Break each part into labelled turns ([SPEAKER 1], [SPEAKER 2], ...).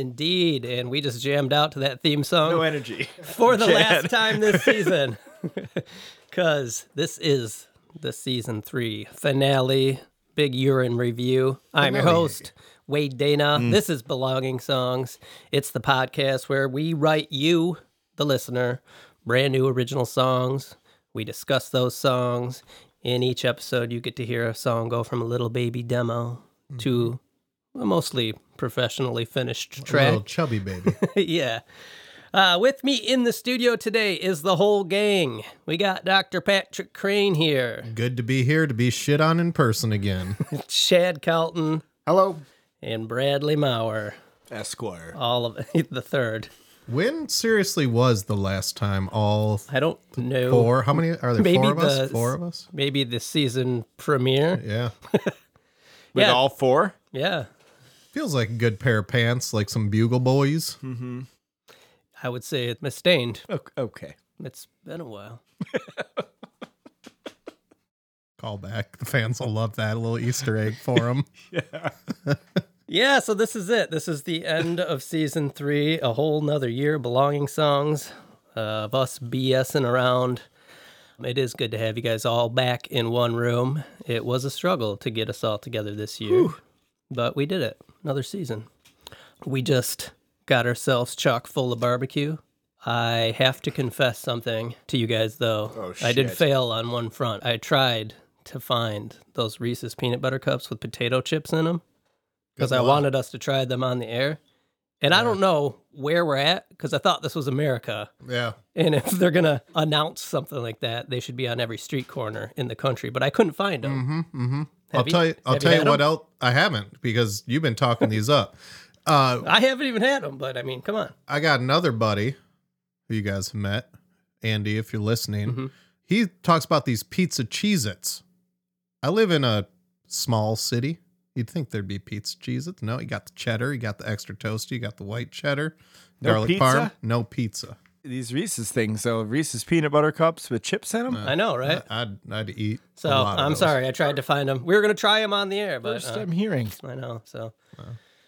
[SPEAKER 1] indeed. And we just jammed out to that theme song
[SPEAKER 2] No energy.
[SPEAKER 1] for the
[SPEAKER 2] Chad.
[SPEAKER 1] last time this season. Because this is the season three finale, big urine review. I'm your host, Wade Dana.
[SPEAKER 2] Mm.
[SPEAKER 1] This is Belonging Songs. It's the podcast where we write you, the listener, brand new original songs. We discuss those songs. In each episode, you get to hear a song go from a little baby demo to a mostly professionally finished track
[SPEAKER 3] Little chubby baby.
[SPEAKER 1] yeah. Uh, with me in the studio today is the whole gang. We got Dr. Patrick Crane here,
[SPEAKER 3] Good to be here to be shit on in person again.
[SPEAKER 1] Chad Calton,
[SPEAKER 2] Hello.
[SPEAKER 1] and Bradley Maurer.
[SPEAKER 2] Esquire.
[SPEAKER 1] All of the third.
[SPEAKER 3] when seriously was the last time all
[SPEAKER 1] I don't know.
[SPEAKER 3] four? How many are there?
[SPEAKER 1] Maybe
[SPEAKER 3] four of us? Four of us?
[SPEAKER 1] Maybe the season premiere.
[SPEAKER 3] Yeah.
[SPEAKER 2] With
[SPEAKER 1] Yeah.
[SPEAKER 2] all four?
[SPEAKER 1] Yeah.
[SPEAKER 3] Feels like a good pair of pants, like some bugle boys. Mm-hmm.
[SPEAKER 1] I would say it's misstained.
[SPEAKER 2] O- Okay.
[SPEAKER 1] It's been a while.
[SPEAKER 3] Call back. The fans will love that. A little Easter egg for them.
[SPEAKER 1] Yeah, yeah, so this is it. This is the end of season three. A whole nother year of belonging songs uh, of us BSing around. It is good to have you guys all back in one room. It was a struggle to get us all together this year, but we did it. Another season. We just got ourselves chock full of barbecue. I have to confess something to you guys, though.
[SPEAKER 2] Oh,
[SPEAKER 1] I did fail on one front. I tried to find those Reese's peanut butter cups with potato chips in them because I wanted us to try them on the air. And I don't know where we're at because I thought this was America.
[SPEAKER 3] Yeah.
[SPEAKER 1] And if they're going to announce something like that, they should be on every street corner in the country. But I couldn't find them.
[SPEAKER 3] Mm-hmm. Mm-hmm. I'll
[SPEAKER 1] you-
[SPEAKER 3] tell you. I'll tell you what
[SPEAKER 1] 'em?
[SPEAKER 3] else. I haven't because you've been talking these up. Uh,
[SPEAKER 1] I haven't even had them, but I mean, come on.
[SPEAKER 3] I got another buddy who you guys have met, Andy, if you're listening.
[SPEAKER 1] Mhm.
[SPEAKER 3] He talks about these pizza Cheez Its. I live in a small city. You'd think there'd be pizza Cheez Its. No, you got the cheddar, you got the extra toasty, you got the white cheddar,
[SPEAKER 2] No
[SPEAKER 3] garlic
[SPEAKER 2] pizza?
[SPEAKER 3] parm, no pizza.
[SPEAKER 2] These Reese's things, so Reese's peanut butter cups with chips in them?
[SPEAKER 1] I know, right?
[SPEAKER 3] I'd, I'd eat.
[SPEAKER 1] so
[SPEAKER 3] a lot of
[SPEAKER 1] I'm
[SPEAKER 3] those.
[SPEAKER 1] sorry. I tried to find them. We were going to try them on the air, but
[SPEAKER 2] First
[SPEAKER 1] uh,
[SPEAKER 2] I'm hearing.
[SPEAKER 1] I know. So.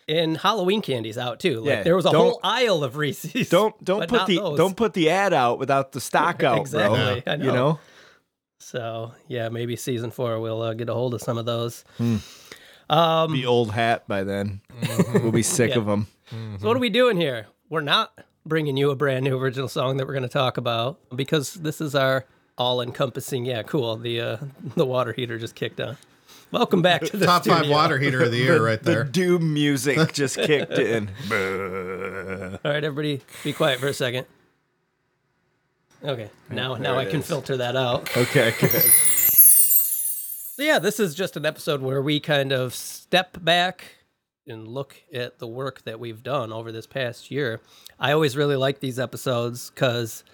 [SPEAKER 1] And Halloween candy's out too. Like
[SPEAKER 2] Yeah,
[SPEAKER 1] there was a
[SPEAKER 2] don't-
[SPEAKER 1] whole aisle of Reese's.
[SPEAKER 2] Don't don't put the
[SPEAKER 1] those.
[SPEAKER 2] don't put the ad out without the stock out,
[SPEAKER 1] Exactly,
[SPEAKER 2] bro.
[SPEAKER 1] I know.
[SPEAKER 2] You know?
[SPEAKER 1] So yeah, maybe season four we'll uh, get a hold of some of those.
[SPEAKER 2] Be old hat by then. we'll be sick
[SPEAKER 1] Yeah.
[SPEAKER 2] of them.
[SPEAKER 1] So what are we doing here? We're not bringing you a brand new original song that we're going to talk about because this is our all-encompassing. Yeah, cool. The uh, the water heater just kicked on. Welcome back to the
[SPEAKER 3] Top five water heater of the year right there.
[SPEAKER 2] The
[SPEAKER 3] there.
[SPEAKER 2] doom music just kicked in.
[SPEAKER 1] All right, everybody, be quiet for a second. Okay, now now I
[SPEAKER 2] it
[SPEAKER 1] can
[SPEAKER 2] is.
[SPEAKER 1] filter that out.
[SPEAKER 2] Okay, good.
[SPEAKER 1] So yeah, this is just an episode where we kind of step back and look at the work that we've done over this past year. I always really like these episodes because,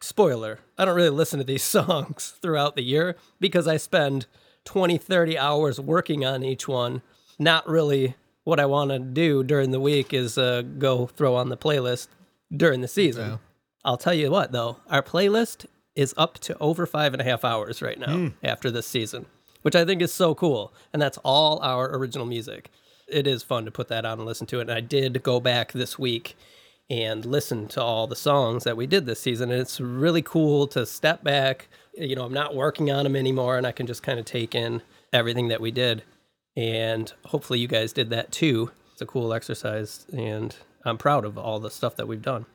[SPEAKER 1] spoiler, I don't really listen to these songs throughout the year because I spend 20, 30 hours working on each one. Not really what I want to do during the week is uh, go throw on the playlist during the season.
[SPEAKER 3] Yeah.
[SPEAKER 1] I'll tell you what, though, our playlist is up to over five and a half hours right now after this season, which I think is so cool. And that's all our original music. It is fun to put that on and listen to it. And I did go back this week and listen to all the songs that we did this season. And it's really cool to step back. You know, I'm not working on them anymore, and I can just kind of take in everything that we did. And hopefully, you guys did that too. It's a cool exercise, and I'm proud of all the stuff that we've done.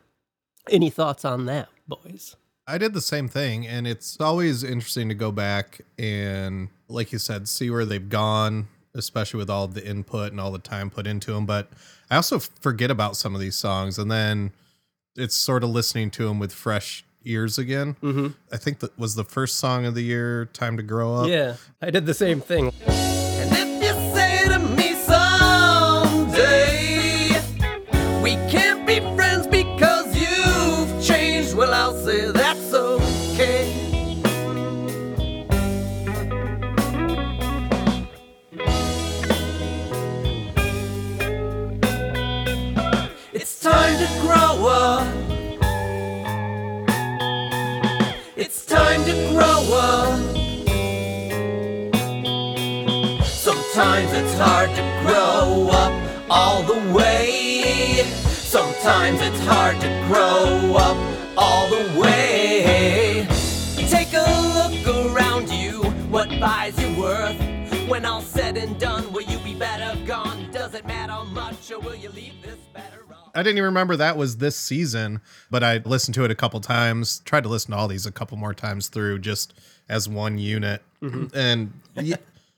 [SPEAKER 1] Any thoughts on that, boys?
[SPEAKER 3] I did the same thing, and it's always interesting to go back and, like you said, see where they've gone, especially with all the input and all the time put into them. But I also forget about some of these songs, and then it's sort of listening to them with fresh ears again. Mm-hmm. I think that was the first song of the year, "Time to Grow Up."
[SPEAKER 1] Yeah, I did the same thing. Grow up
[SPEAKER 4] all the way. Take a look around you, what buys you worth? When all said and done, will you be better gone? Does it matter much, or will you leave this better?
[SPEAKER 3] I didn't even remember that was this season, but I listened to it a couple times. Tried to listen to all these a couple more times through just as one unit. And yeah,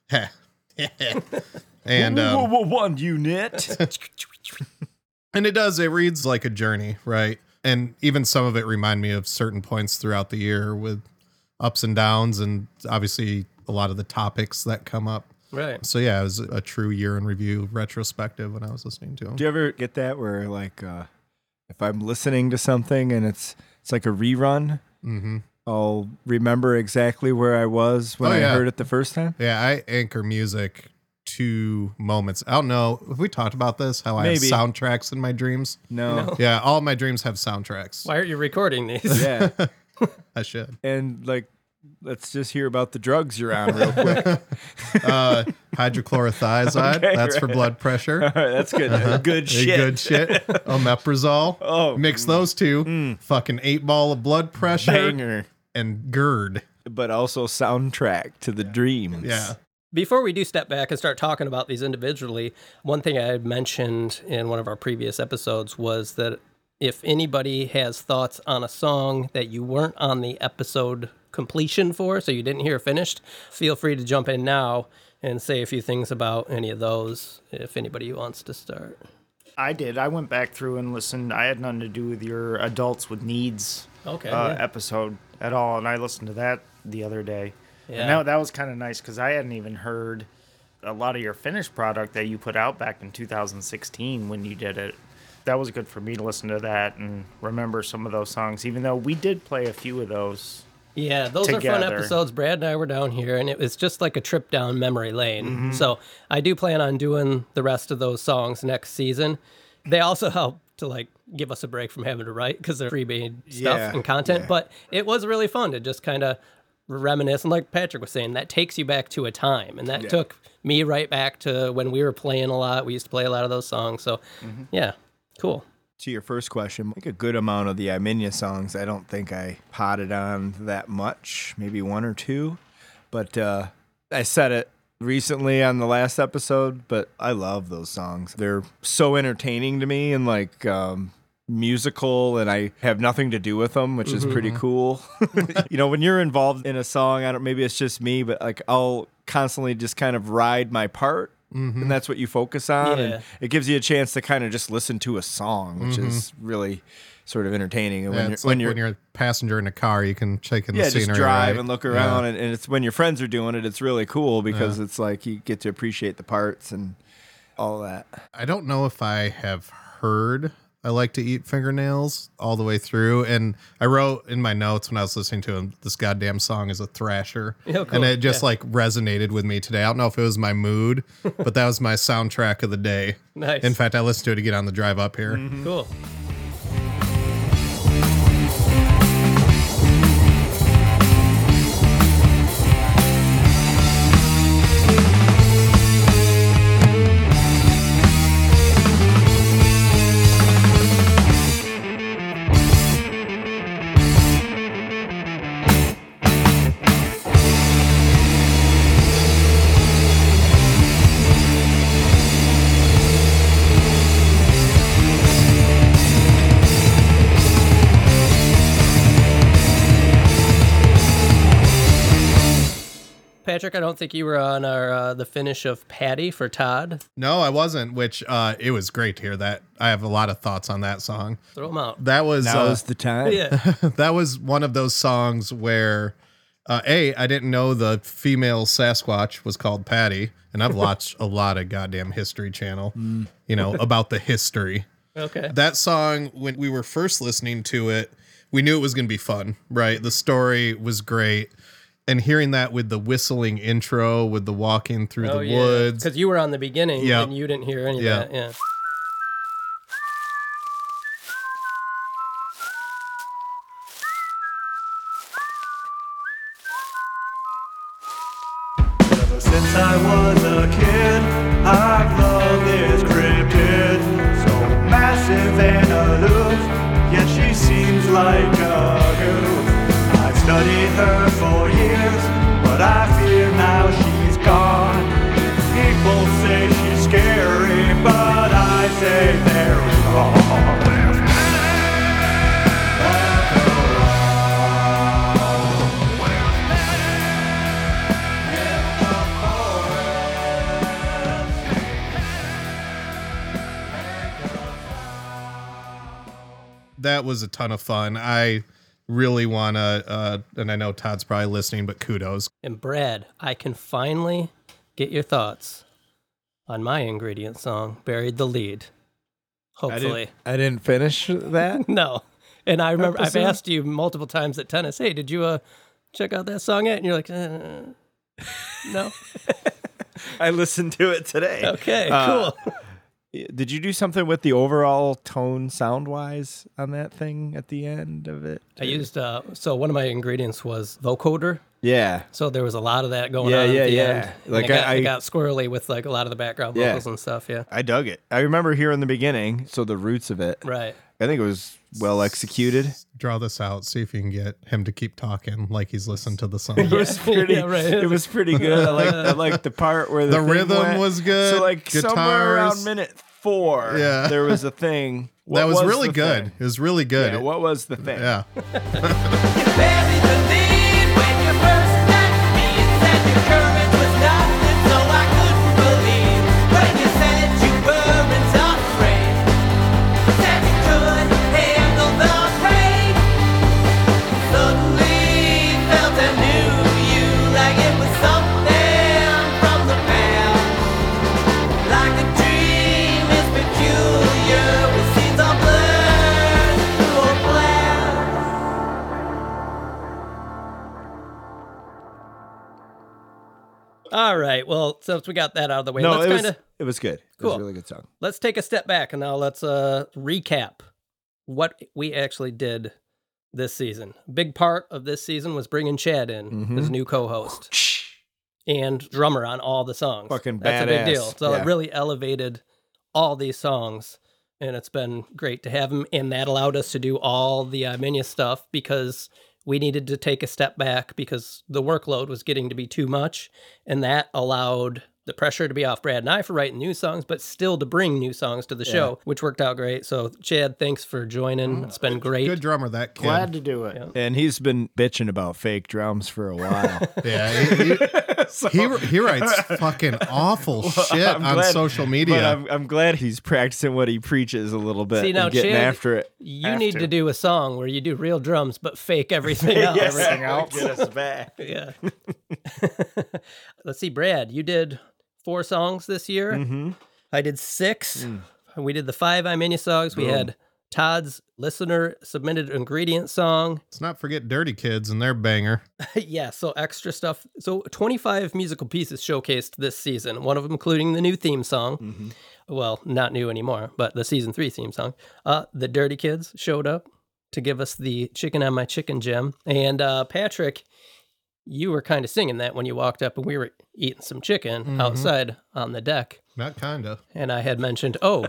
[SPEAKER 3] and um,
[SPEAKER 2] one unit.
[SPEAKER 3] and it does. It reads like a journey, right? And even some of it remind me of certain points throughout the year with ups and downs, and obviously a lot of the topics that come up.
[SPEAKER 1] Right.
[SPEAKER 3] So yeah, it was a true year in review retrospective when I was listening to them.
[SPEAKER 2] Do you ever get that where like uh if I'm listening to something and it's it's like a rerun,
[SPEAKER 3] hmm
[SPEAKER 2] I'll remember exactly where I was when
[SPEAKER 3] Oh,
[SPEAKER 2] I
[SPEAKER 3] yeah.
[SPEAKER 2] heard it the first time?
[SPEAKER 3] Yeah, I anchor music to moments. I don't know. Have we talked about this? How I have soundtracks in my dreams?
[SPEAKER 2] No.
[SPEAKER 1] No.
[SPEAKER 3] Yeah, all my dreams have soundtracks.
[SPEAKER 1] Why aren't you recording these?
[SPEAKER 2] Yeah.
[SPEAKER 3] I should.
[SPEAKER 2] and like let's just hear about the drugs you're on real quick.
[SPEAKER 3] Uh, hydrochlorothiazide.
[SPEAKER 2] Okay,
[SPEAKER 3] that's for blood pressure.
[SPEAKER 2] All right, that's good. Uh-huh.
[SPEAKER 3] Good
[SPEAKER 2] shit.
[SPEAKER 3] Good shit. Omeprazole.
[SPEAKER 2] Oh,
[SPEAKER 3] Mix mm. those two. Mm. Fucking eight ball of blood pressure
[SPEAKER 2] banger.
[SPEAKER 3] and GERD.
[SPEAKER 2] But also soundtrack to the dreams.
[SPEAKER 3] Yeah.
[SPEAKER 1] Before we do step back and start talking about these individually, one thing I had mentioned in one of our previous episodes was that if anybody has thoughts on a song that you weren't on the episode completion for, so you didn't hear finished, feel free to jump in now and say a few things about any of those if anybody wants to start.
[SPEAKER 5] I did. I went back through and listened. I had nothing to do with your adults with needs
[SPEAKER 1] Okay.
[SPEAKER 5] uh,
[SPEAKER 1] yeah.
[SPEAKER 5] episode at all, and I listened to that the other day.
[SPEAKER 1] Yeah.
[SPEAKER 5] And that, that was kind of nice because I hadn't even heard a lot of your finished product that you put out back in 2016 when you did it. That was good for me to listen to that and remember some of those songs, even though we did play a few of those.
[SPEAKER 1] Yeah, those are fun episodes. Brad and I were down here, and it was just like a trip down memory lane.
[SPEAKER 5] Mm-hmm.
[SPEAKER 1] So I do plan on doing the rest of those songs next season. They also help to like give us a break from having to write because they're freebie stuff
[SPEAKER 2] Yeah,
[SPEAKER 1] and content.
[SPEAKER 2] yeah.
[SPEAKER 1] But it was really fun to just kind of reminisce. And like Patrick was saying, that takes you back to a time, and that took me right back to when we were playing a lot. We used to play a lot of those songs. So
[SPEAKER 5] Mm-hmm.
[SPEAKER 1] yeah, cool.
[SPEAKER 2] To your first question, I think a good amount of the Iminia songs, I don't think I potted on that much, maybe one or two. But uh, I said it recently on the last episode, but I love those songs. They're so entertaining to me and like um, musical, and I have nothing to do with them, which is pretty mm-hmm. cool. you know, when you're involved in a song, I don't, maybe it's just me, but like I'll constantly just kind of ride my part. And mm-hmm. that's what you focus on.
[SPEAKER 1] Yeah.
[SPEAKER 2] And it gives you a chance to kind of just listen to a song, which mm-hmm. is really sort of entertaining. And
[SPEAKER 3] Yeah,
[SPEAKER 2] when,
[SPEAKER 3] it's
[SPEAKER 2] you're, when
[SPEAKER 3] like
[SPEAKER 2] you're,
[SPEAKER 3] when you're a passenger in a car, you can check in
[SPEAKER 2] yeah,
[SPEAKER 3] the scenery.
[SPEAKER 2] just drive
[SPEAKER 3] right?
[SPEAKER 2] and look
[SPEAKER 3] Yeah.
[SPEAKER 2] around, and, and it's when your friends are doing it, it's really cool because it's like you get to appreciate the parts and all that.
[SPEAKER 3] I don't know if I have heard I like to eat fingernails all the way through. And I wrote in my notes when I was listening to him, this goddamn song is a thrasher.
[SPEAKER 1] Yeah, cool.
[SPEAKER 3] And it just
[SPEAKER 1] Yeah.
[SPEAKER 3] like resonated with me today. I don't know if it was my mood, but that was my soundtrack of the day.
[SPEAKER 1] Nice.
[SPEAKER 3] In fact, I listened to it again on the drive up here.
[SPEAKER 1] Mm-hmm. Cool. Don't think you were on our uh, the finish of Patty for Todd.
[SPEAKER 3] No, I wasn't, which uh, it was great to hear that. I have a lot of thoughts on that song.
[SPEAKER 1] Throw them out.
[SPEAKER 3] That was uh,
[SPEAKER 2] Now's the time.
[SPEAKER 1] Yeah.
[SPEAKER 3] that was one of those songs where uh, a I didn't know the female Sasquatch was called Patty, and I've watched a lot of goddamn History Channel, you know, about the history.
[SPEAKER 1] Okay.
[SPEAKER 3] That song, when we were first listening to it, we knew it was going to be fun, right? The story was great. And hearing that with the whistling intro, with the walking through oh, the woods,
[SPEAKER 1] Because you were on the beginning
[SPEAKER 3] Yeah.
[SPEAKER 1] and you didn't hear any
[SPEAKER 3] Yeah.
[SPEAKER 1] of that. Yeah.
[SPEAKER 6] Was a
[SPEAKER 3] ton of fun. I really want to, uh, and I know Todd's probably listening, but kudos.
[SPEAKER 1] And Brad, I can finally get your thoughts on my ingredient song, Buried the Lead.
[SPEAKER 2] I
[SPEAKER 1] Hopefully.
[SPEAKER 2] didn't, I didn't finish that.
[SPEAKER 1] No. And I remember
[SPEAKER 2] Episode?
[SPEAKER 1] I've asked you multiple times at tennis, hey, did you uh, check out that song yet? And you're like, uh, no.
[SPEAKER 2] I listened to it today.
[SPEAKER 1] Okay,
[SPEAKER 2] Uh,
[SPEAKER 1] cool.
[SPEAKER 2] Did you do something with the overall tone sound wise on that thing at the end of it?
[SPEAKER 1] I used, uh, so one of my ingredients was vocoder.
[SPEAKER 2] Yeah.
[SPEAKER 1] So there was a lot of that going
[SPEAKER 2] Yeah,
[SPEAKER 1] on
[SPEAKER 2] yeah,
[SPEAKER 1] at the
[SPEAKER 2] yeah.
[SPEAKER 1] end. And
[SPEAKER 2] Like,
[SPEAKER 1] it got,
[SPEAKER 2] I-
[SPEAKER 1] got squirrely with like a lot of the background
[SPEAKER 2] Yeah.
[SPEAKER 1] vocals and stuff. Yeah.
[SPEAKER 2] I dug it. I remember hearing the beginning, so the roots of it.
[SPEAKER 1] Right.
[SPEAKER 2] I think it was well executed.
[SPEAKER 3] Draw this out. See if you can get him to keep talking like he's listened to the song.
[SPEAKER 2] It was pretty.
[SPEAKER 1] Yeah, right.
[SPEAKER 2] It was pretty good. I like. I like the part where the,
[SPEAKER 3] The rhythm
[SPEAKER 2] went.
[SPEAKER 3] was good,
[SPEAKER 2] So like somewhere around minute four,
[SPEAKER 3] Yeah.
[SPEAKER 2] there was a thing. What
[SPEAKER 3] that was, really good.
[SPEAKER 2] thing?
[SPEAKER 3] It was really good.
[SPEAKER 2] Yeah, what was the thing?
[SPEAKER 3] yeah.
[SPEAKER 1] All right. Well, since we got that out of the way,
[SPEAKER 2] No,
[SPEAKER 1] let's
[SPEAKER 2] it was.
[SPEAKER 1] kind of
[SPEAKER 2] It was good. It
[SPEAKER 1] Cool.
[SPEAKER 2] was a really good song.
[SPEAKER 1] let's take a step back and now let's uh recap what we actually did this season. Big part of this season was bringing Chad in
[SPEAKER 2] Mm-hmm.
[SPEAKER 1] as new co-host and drummer on all the songs.
[SPEAKER 2] Fucking
[SPEAKER 1] That's a big
[SPEAKER 2] badass.
[SPEAKER 1] deal. So
[SPEAKER 2] Yeah.
[SPEAKER 1] it really elevated all these songs and it's been great to have him and that allowed us to do all the uh, Minya stuff because we needed to take a step back because the workload was getting to be too much and that allowed the pressure to be off Brad and I for writing new songs, but still to bring new songs to the show, which worked out great. So, Chad, thanks for joining. Mm. It's been great.
[SPEAKER 3] Good drummer, that kid.
[SPEAKER 5] Glad to do it.
[SPEAKER 2] And he's been bitching about fake drums for a while.
[SPEAKER 3] Yeah, he, he, he, he writes fucking awful shit
[SPEAKER 2] I'm
[SPEAKER 3] on
[SPEAKER 2] glad-
[SPEAKER 3] social
[SPEAKER 2] But
[SPEAKER 3] media.
[SPEAKER 2] I'm, I'm glad he's practicing what he preaches a little bit.
[SPEAKER 1] See, now,
[SPEAKER 2] and getting
[SPEAKER 1] Chad-
[SPEAKER 2] after it.
[SPEAKER 1] You
[SPEAKER 5] Have
[SPEAKER 1] need
[SPEAKER 5] to.
[SPEAKER 1] to. do a song where you do real drums but fake everything else.
[SPEAKER 5] Everything else.
[SPEAKER 2] Get us back.
[SPEAKER 1] Yeah. Let's see, Brad, you did four songs this year.
[SPEAKER 2] Mm-hmm.
[SPEAKER 1] I did six.
[SPEAKER 2] Mm.
[SPEAKER 1] We did the five I Mania songs. We had Todd's listener submitted ingredient song.
[SPEAKER 3] Let's not forget Dirty Kids and their banger.
[SPEAKER 1] yeah, so extra stuff. So 25 musical pieces showcased this season, one of them including the new theme song.
[SPEAKER 2] Mm-hmm.
[SPEAKER 1] Well, not new anymore, but the season three theme song. Uh, the Dirty Kids showed up to give us the chicken on my chicken gem. And uh, Patrick, you were kind of singing that when you walked up and we were eating some chicken
[SPEAKER 2] Mm-hmm.
[SPEAKER 1] outside on the deck.
[SPEAKER 3] Not kinda.
[SPEAKER 1] And I had mentioned, oh,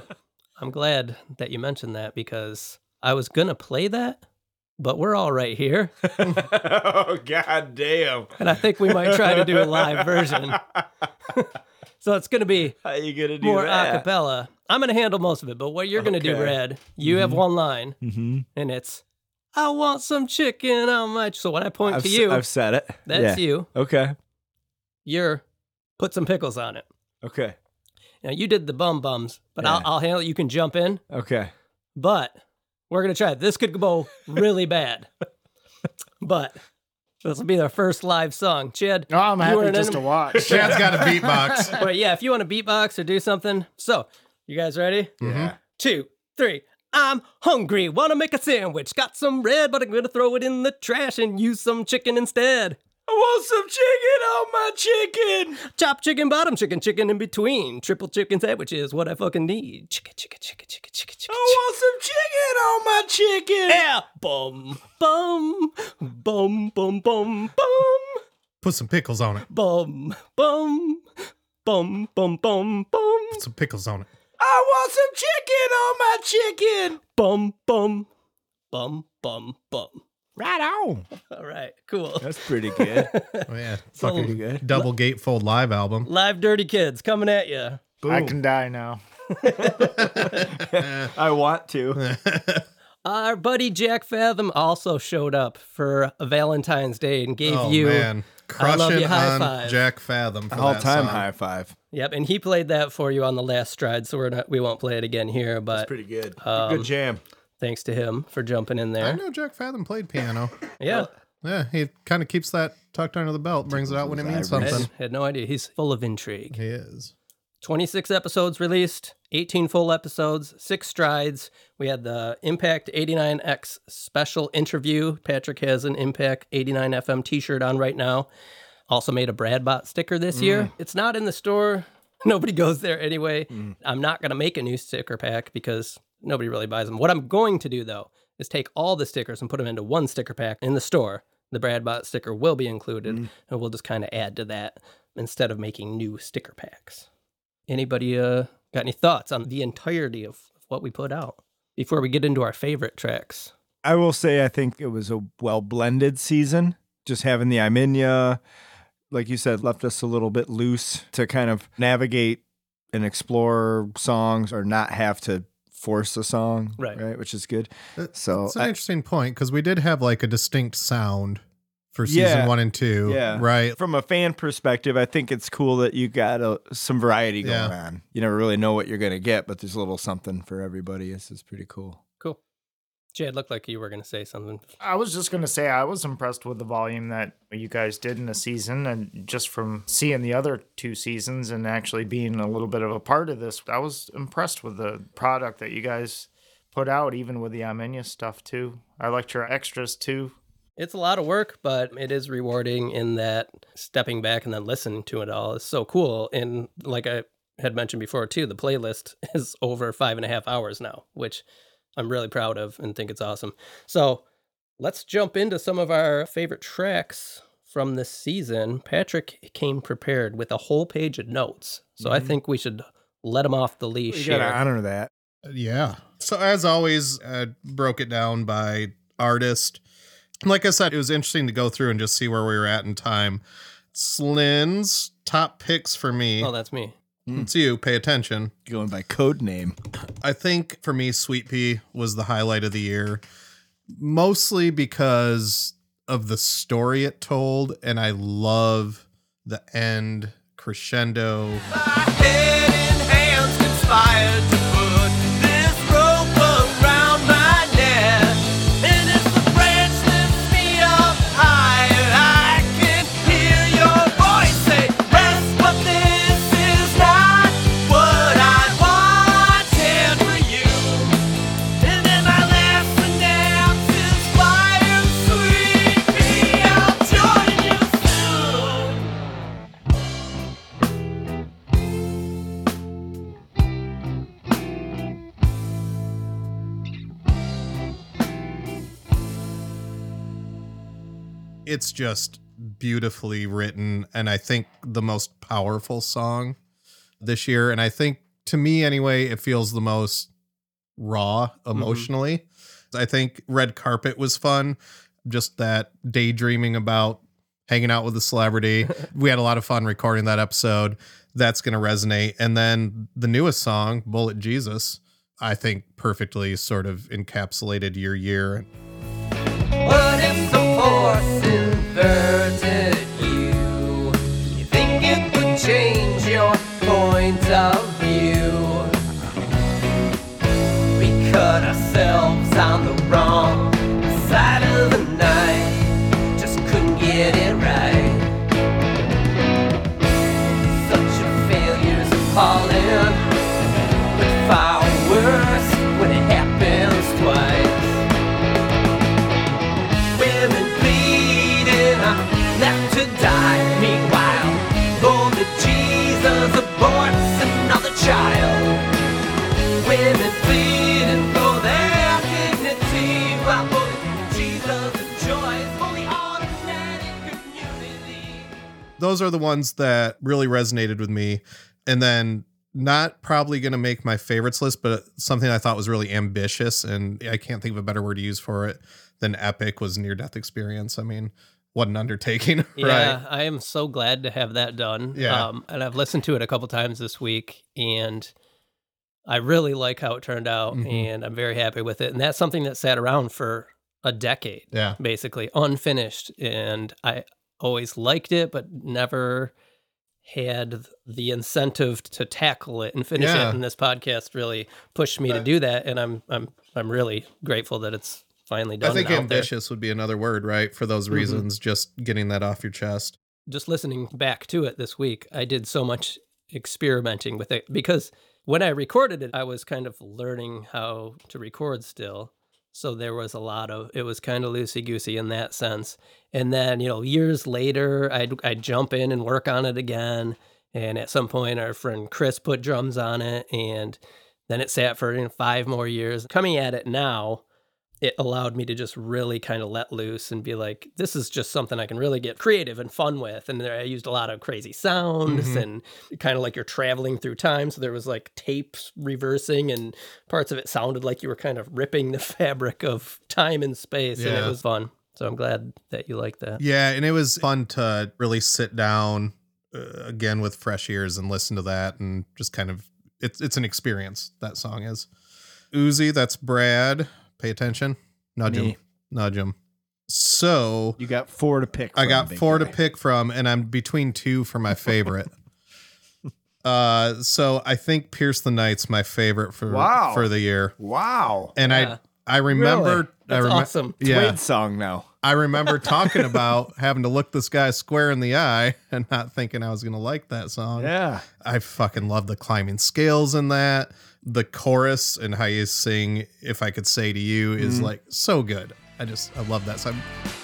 [SPEAKER 1] I'm glad that you mentioned that because I was going to play that, but we're all right here.
[SPEAKER 2] oh god damn!
[SPEAKER 1] And I think we might try to do a live version. so it's going to be
[SPEAKER 2] How you gonna do
[SPEAKER 1] more a
[SPEAKER 2] that?
[SPEAKER 1] cappella. I'm going to handle most of it, but what you're going to do,
[SPEAKER 2] Okay.
[SPEAKER 1] Brad, you have one line,
[SPEAKER 2] Mm-hmm.
[SPEAKER 1] and it's, I want some chicken on my. ch-" So when I point
[SPEAKER 2] I've,
[SPEAKER 1] to
[SPEAKER 2] s-
[SPEAKER 1] you,
[SPEAKER 2] I've said it.
[SPEAKER 1] that's
[SPEAKER 2] Yeah.
[SPEAKER 1] you.
[SPEAKER 2] Okay.
[SPEAKER 1] You're put some pickles on it.
[SPEAKER 2] Okay.
[SPEAKER 1] Now you did the bum bums, but I'll, I'll handle it. You can jump in,
[SPEAKER 2] Okay.
[SPEAKER 1] but we're going to try it. This could go really bad, but this will be our first live song. Chad,
[SPEAKER 5] No, I'm
[SPEAKER 1] you were
[SPEAKER 5] happy
[SPEAKER 1] an
[SPEAKER 5] just to watch.
[SPEAKER 3] Chad's got a beatbox.
[SPEAKER 1] But yeah, if you want to beatbox or do something. So, you guys ready?
[SPEAKER 2] Yeah. Mm-hmm.
[SPEAKER 1] Two, three. I'm hungry, wanna make a sandwich. Got some bread, but I'm gonna throw it in the trash and use some chicken instead.
[SPEAKER 2] I want some chicken on my chicken.
[SPEAKER 1] Chop chicken, bottom chicken, chicken in between. Triple chicken sandwich is what I fucking need. Chicken, chicken, chicken, chicken, chicken, chicken.
[SPEAKER 2] I want some chicken on my chicken.
[SPEAKER 1] Yeah, bum, bum, bum, bum, bum, bum,
[SPEAKER 3] Put some pickles on it.
[SPEAKER 1] bum, bum, bum, bum, bum, bum,
[SPEAKER 3] Put some pickles on it.
[SPEAKER 2] I want some chicken on my chicken.
[SPEAKER 1] bum, bum, bum, bum, bum.
[SPEAKER 2] Right on.
[SPEAKER 1] All right, cool.
[SPEAKER 2] That's pretty good.
[SPEAKER 3] Oh yeah.
[SPEAKER 2] Pretty
[SPEAKER 3] Fucking
[SPEAKER 2] good.
[SPEAKER 3] double gatefold live album.
[SPEAKER 1] Live Dirty Kids coming at you.
[SPEAKER 5] I can die now.
[SPEAKER 2] I want to.
[SPEAKER 1] Our buddy Jack Fathom also showed up for a Valentine's Day and gave
[SPEAKER 3] Oh
[SPEAKER 1] you.
[SPEAKER 3] man.
[SPEAKER 1] I love
[SPEAKER 3] Crushing
[SPEAKER 1] you, high
[SPEAKER 3] on
[SPEAKER 1] five.
[SPEAKER 3] Jack Fathom for
[SPEAKER 2] All
[SPEAKER 3] that
[SPEAKER 2] time
[SPEAKER 3] song.
[SPEAKER 2] high five.
[SPEAKER 1] Yep, and he played that for you on the last stride, so we're not we won't play it again here. But
[SPEAKER 2] Pretty good.
[SPEAKER 1] Um,
[SPEAKER 2] good jam.
[SPEAKER 1] Thanks to him for jumping in there.
[SPEAKER 3] I know Jack Fathom played piano.
[SPEAKER 1] Yeah.
[SPEAKER 3] Yeah, he kind of keeps that tucked under the belt, brings it out when it means something.
[SPEAKER 1] Had, had no idea. He's full of intrigue.
[SPEAKER 3] He is.
[SPEAKER 1] 26 episodes released, 18 full episodes, six strides. We had the Impact 89X special interview. Patrick has an Impact 89 FM t shirt on right now. Also made a Bradbot sticker this year. Mm. It's not in the store. Nobody goes there anyway. I'm not going to make a new sticker pack because nobody really buys them. What I'm going to do though is take all the stickers and put them into one sticker pack in the store. The Bradbot sticker will be included, and we'll just kind of add to that instead of making new sticker packs. Anybody uh, got any thoughts on the entirety of what we put out before we get into our favorite tracks?
[SPEAKER 2] I will say I think it was a well blended season. Just having the Iminia, like you said, left us a little bit loose to kind of navigate and explore songs or not have to force a song.
[SPEAKER 1] Right.
[SPEAKER 2] Right. Which is good.
[SPEAKER 3] That-
[SPEAKER 2] So
[SPEAKER 3] It's an
[SPEAKER 2] I-
[SPEAKER 3] interesting point because we did have like a distinct sound for season
[SPEAKER 2] Yeah.
[SPEAKER 3] one and two.
[SPEAKER 2] Yeah.
[SPEAKER 3] Right.
[SPEAKER 2] from a fan perspective, I think it's cool that you got a, some variety going
[SPEAKER 3] Yeah.
[SPEAKER 2] on. You never really know what you're going to get, but there's a little something for everybody. This is pretty cool.
[SPEAKER 1] It looked like you were going to say something.
[SPEAKER 5] I was just gonna say I was impressed with the volume that you guys did in a season, and just from seeing the other two seasons and actually being a little bit of a part of this, I was impressed with the product that you guys put out, even with the Armenia stuff too. I liked your extras too.
[SPEAKER 1] It's a lot of work, but it is rewarding in that stepping back and then listening to it all is so cool. And like I had mentioned before, too, the playlist is over five and a half hours now, which I'm really proud of and think it's awesome. So let's jump into some of our favorite tracks from this season. Patrick came prepared with a whole page of notes. So I mm-hmm. think we should let him off the leash
[SPEAKER 2] You got to
[SPEAKER 1] here.
[SPEAKER 2] honor that.
[SPEAKER 3] Uh, yeah. So as always, I broke it down by artist. Like I said, it was interesting to go through and just see where we were at in time. Slin's top picks for me.
[SPEAKER 1] Oh, that's me. Hmm.
[SPEAKER 3] It's you. Pay attention.
[SPEAKER 2] Going by code name.
[SPEAKER 3] I think for me, Sweet Pea was the highlight of the year, mostly because of the story it told, and I love the end crescendo. It's just beautifully written, and I think the most powerful song this year. And I think, to me anyway, it feels the most raw mm-hmm. emotionally. I think Red Carpet was fun. Just that daydreaming about hanging out with a celebrity. we had a lot of fun recording that episode. That's going to resonate. And then the newest song, Bullet Jesus, I think perfectly sort of encapsulated your year.
[SPEAKER 4] What if the force inverted you? You think it would change your point of view? We cut ourselves on the wrong
[SPEAKER 3] those are the ones that really resonated with me. And then not probably going to make my favorites list, but something I thought was really ambitious. And I can't think of a better word to use for it than epic was near death experience. I mean, what an undertaking,
[SPEAKER 1] Yeah,
[SPEAKER 3] right?
[SPEAKER 1] I am so glad to have that done.
[SPEAKER 3] Yeah.
[SPEAKER 1] Um, and I've listened to it a couple times this week, and I really like how it turned out,
[SPEAKER 3] Mhm.
[SPEAKER 1] and I'm very happy with it. And that's something that sat around for a decade,
[SPEAKER 3] Yeah.
[SPEAKER 1] basically unfinished. And I always liked it, but never had the incentive to tackle it and finish
[SPEAKER 3] Yeah.
[SPEAKER 1] it. And this podcast really pushed me to do that. And I'm I'm I'm really grateful that it's finally done.
[SPEAKER 3] I think
[SPEAKER 1] out there.
[SPEAKER 3] ambitious would be another word, right? For those mm-hmm. reasons, just getting that off your chest.
[SPEAKER 1] just listening back to it this week, I did so much experimenting with it because when I recorded it, I was kind of learning how to record still. So there was a lot of it was kind of loosey goosey in that sense. And then you know years later, I'd I'd jump in and work on it again. And at some point, our friend Chris put drums on it, and then it sat for five more years. Coming at it now, it allowed me to just really kind of let loose and be like, this is just something I can really get creative and fun with. And there, I used a lot of crazy sounds
[SPEAKER 3] Mhm.
[SPEAKER 1] and kind of like you're traveling through time. So there was like tapes reversing, and parts of it sounded like you were kind of ripping the fabric of time and space. And it was fun. So I'm glad that you like that.
[SPEAKER 3] Yeah, and it was fun to really sit down uh, again with fresh ears and listen to that, and just kind of it's it's an experience. That song is Uzi. That's Brad. Pay attention. Nudge him. Nudge him. So
[SPEAKER 2] You got four to pick.
[SPEAKER 3] I got
[SPEAKER 2] big
[SPEAKER 3] four to pick from, and I'm between two for my favorite. uh, so I think Pierce the Night's my favorite for
[SPEAKER 2] Wow.
[SPEAKER 3] for the year,
[SPEAKER 2] Wow.
[SPEAKER 3] and
[SPEAKER 1] Yeah.
[SPEAKER 3] I I remember
[SPEAKER 2] Really?
[SPEAKER 3] I
[SPEAKER 1] That's
[SPEAKER 3] remem-
[SPEAKER 1] awesome.
[SPEAKER 3] Yeah,
[SPEAKER 2] Tweed song now.
[SPEAKER 3] I remember talking about having to look this guy square in the eye and not thinking I was gonna like that song.
[SPEAKER 2] Yeah.
[SPEAKER 3] I fucking love the climbing scales in that. The chorus and how you sing "If I Could Say to You" is
[SPEAKER 2] Mm-hmm.
[SPEAKER 3] like so good. I just I love that song.
[SPEAKER 4] If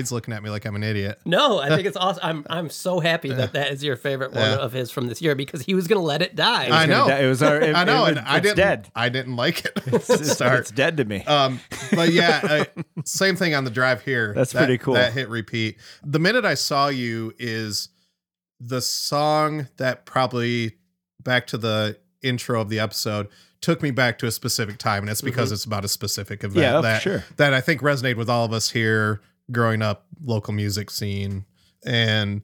[SPEAKER 3] Wade's looking at me like I'm an idiot.
[SPEAKER 1] No, I think it's awesome. I'm I'm so happy that that is your favorite one
[SPEAKER 3] Yeah.
[SPEAKER 1] of his from this year because he was gonna let it die.
[SPEAKER 3] I know.
[SPEAKER 2] It was our. It,
[SPEAKER 3] I know,
[SPEAKER 2] it-
[SPEAKER 3] and I didn't.
[SPEAKER 2] dead.
[SPEAKER 3] I didn't like it.
[SPEAKER 2] It's,
[SPEAKER 3] start.
[SPEAKER 2] it's dead to me.
[SPEAKER 3] Um, but yeah, uh, same thing on the drive here.
[SPEAKER 2] That's
[SPEAKER 3] That-
[SPEAKER 2] pretty cool.
[SPEAKER 3] That hit repeat. The minute I saw you is the song that probably back to the intro of the episode took me back to a specific time, and it's because it's about a specific event
[SPEAKER 2] Yeah,
[SPEAKER 3] that
[SPEAKER 2] sure.
[SPEAKER 3] that I think resonated with all of us here growing up, local music scene, and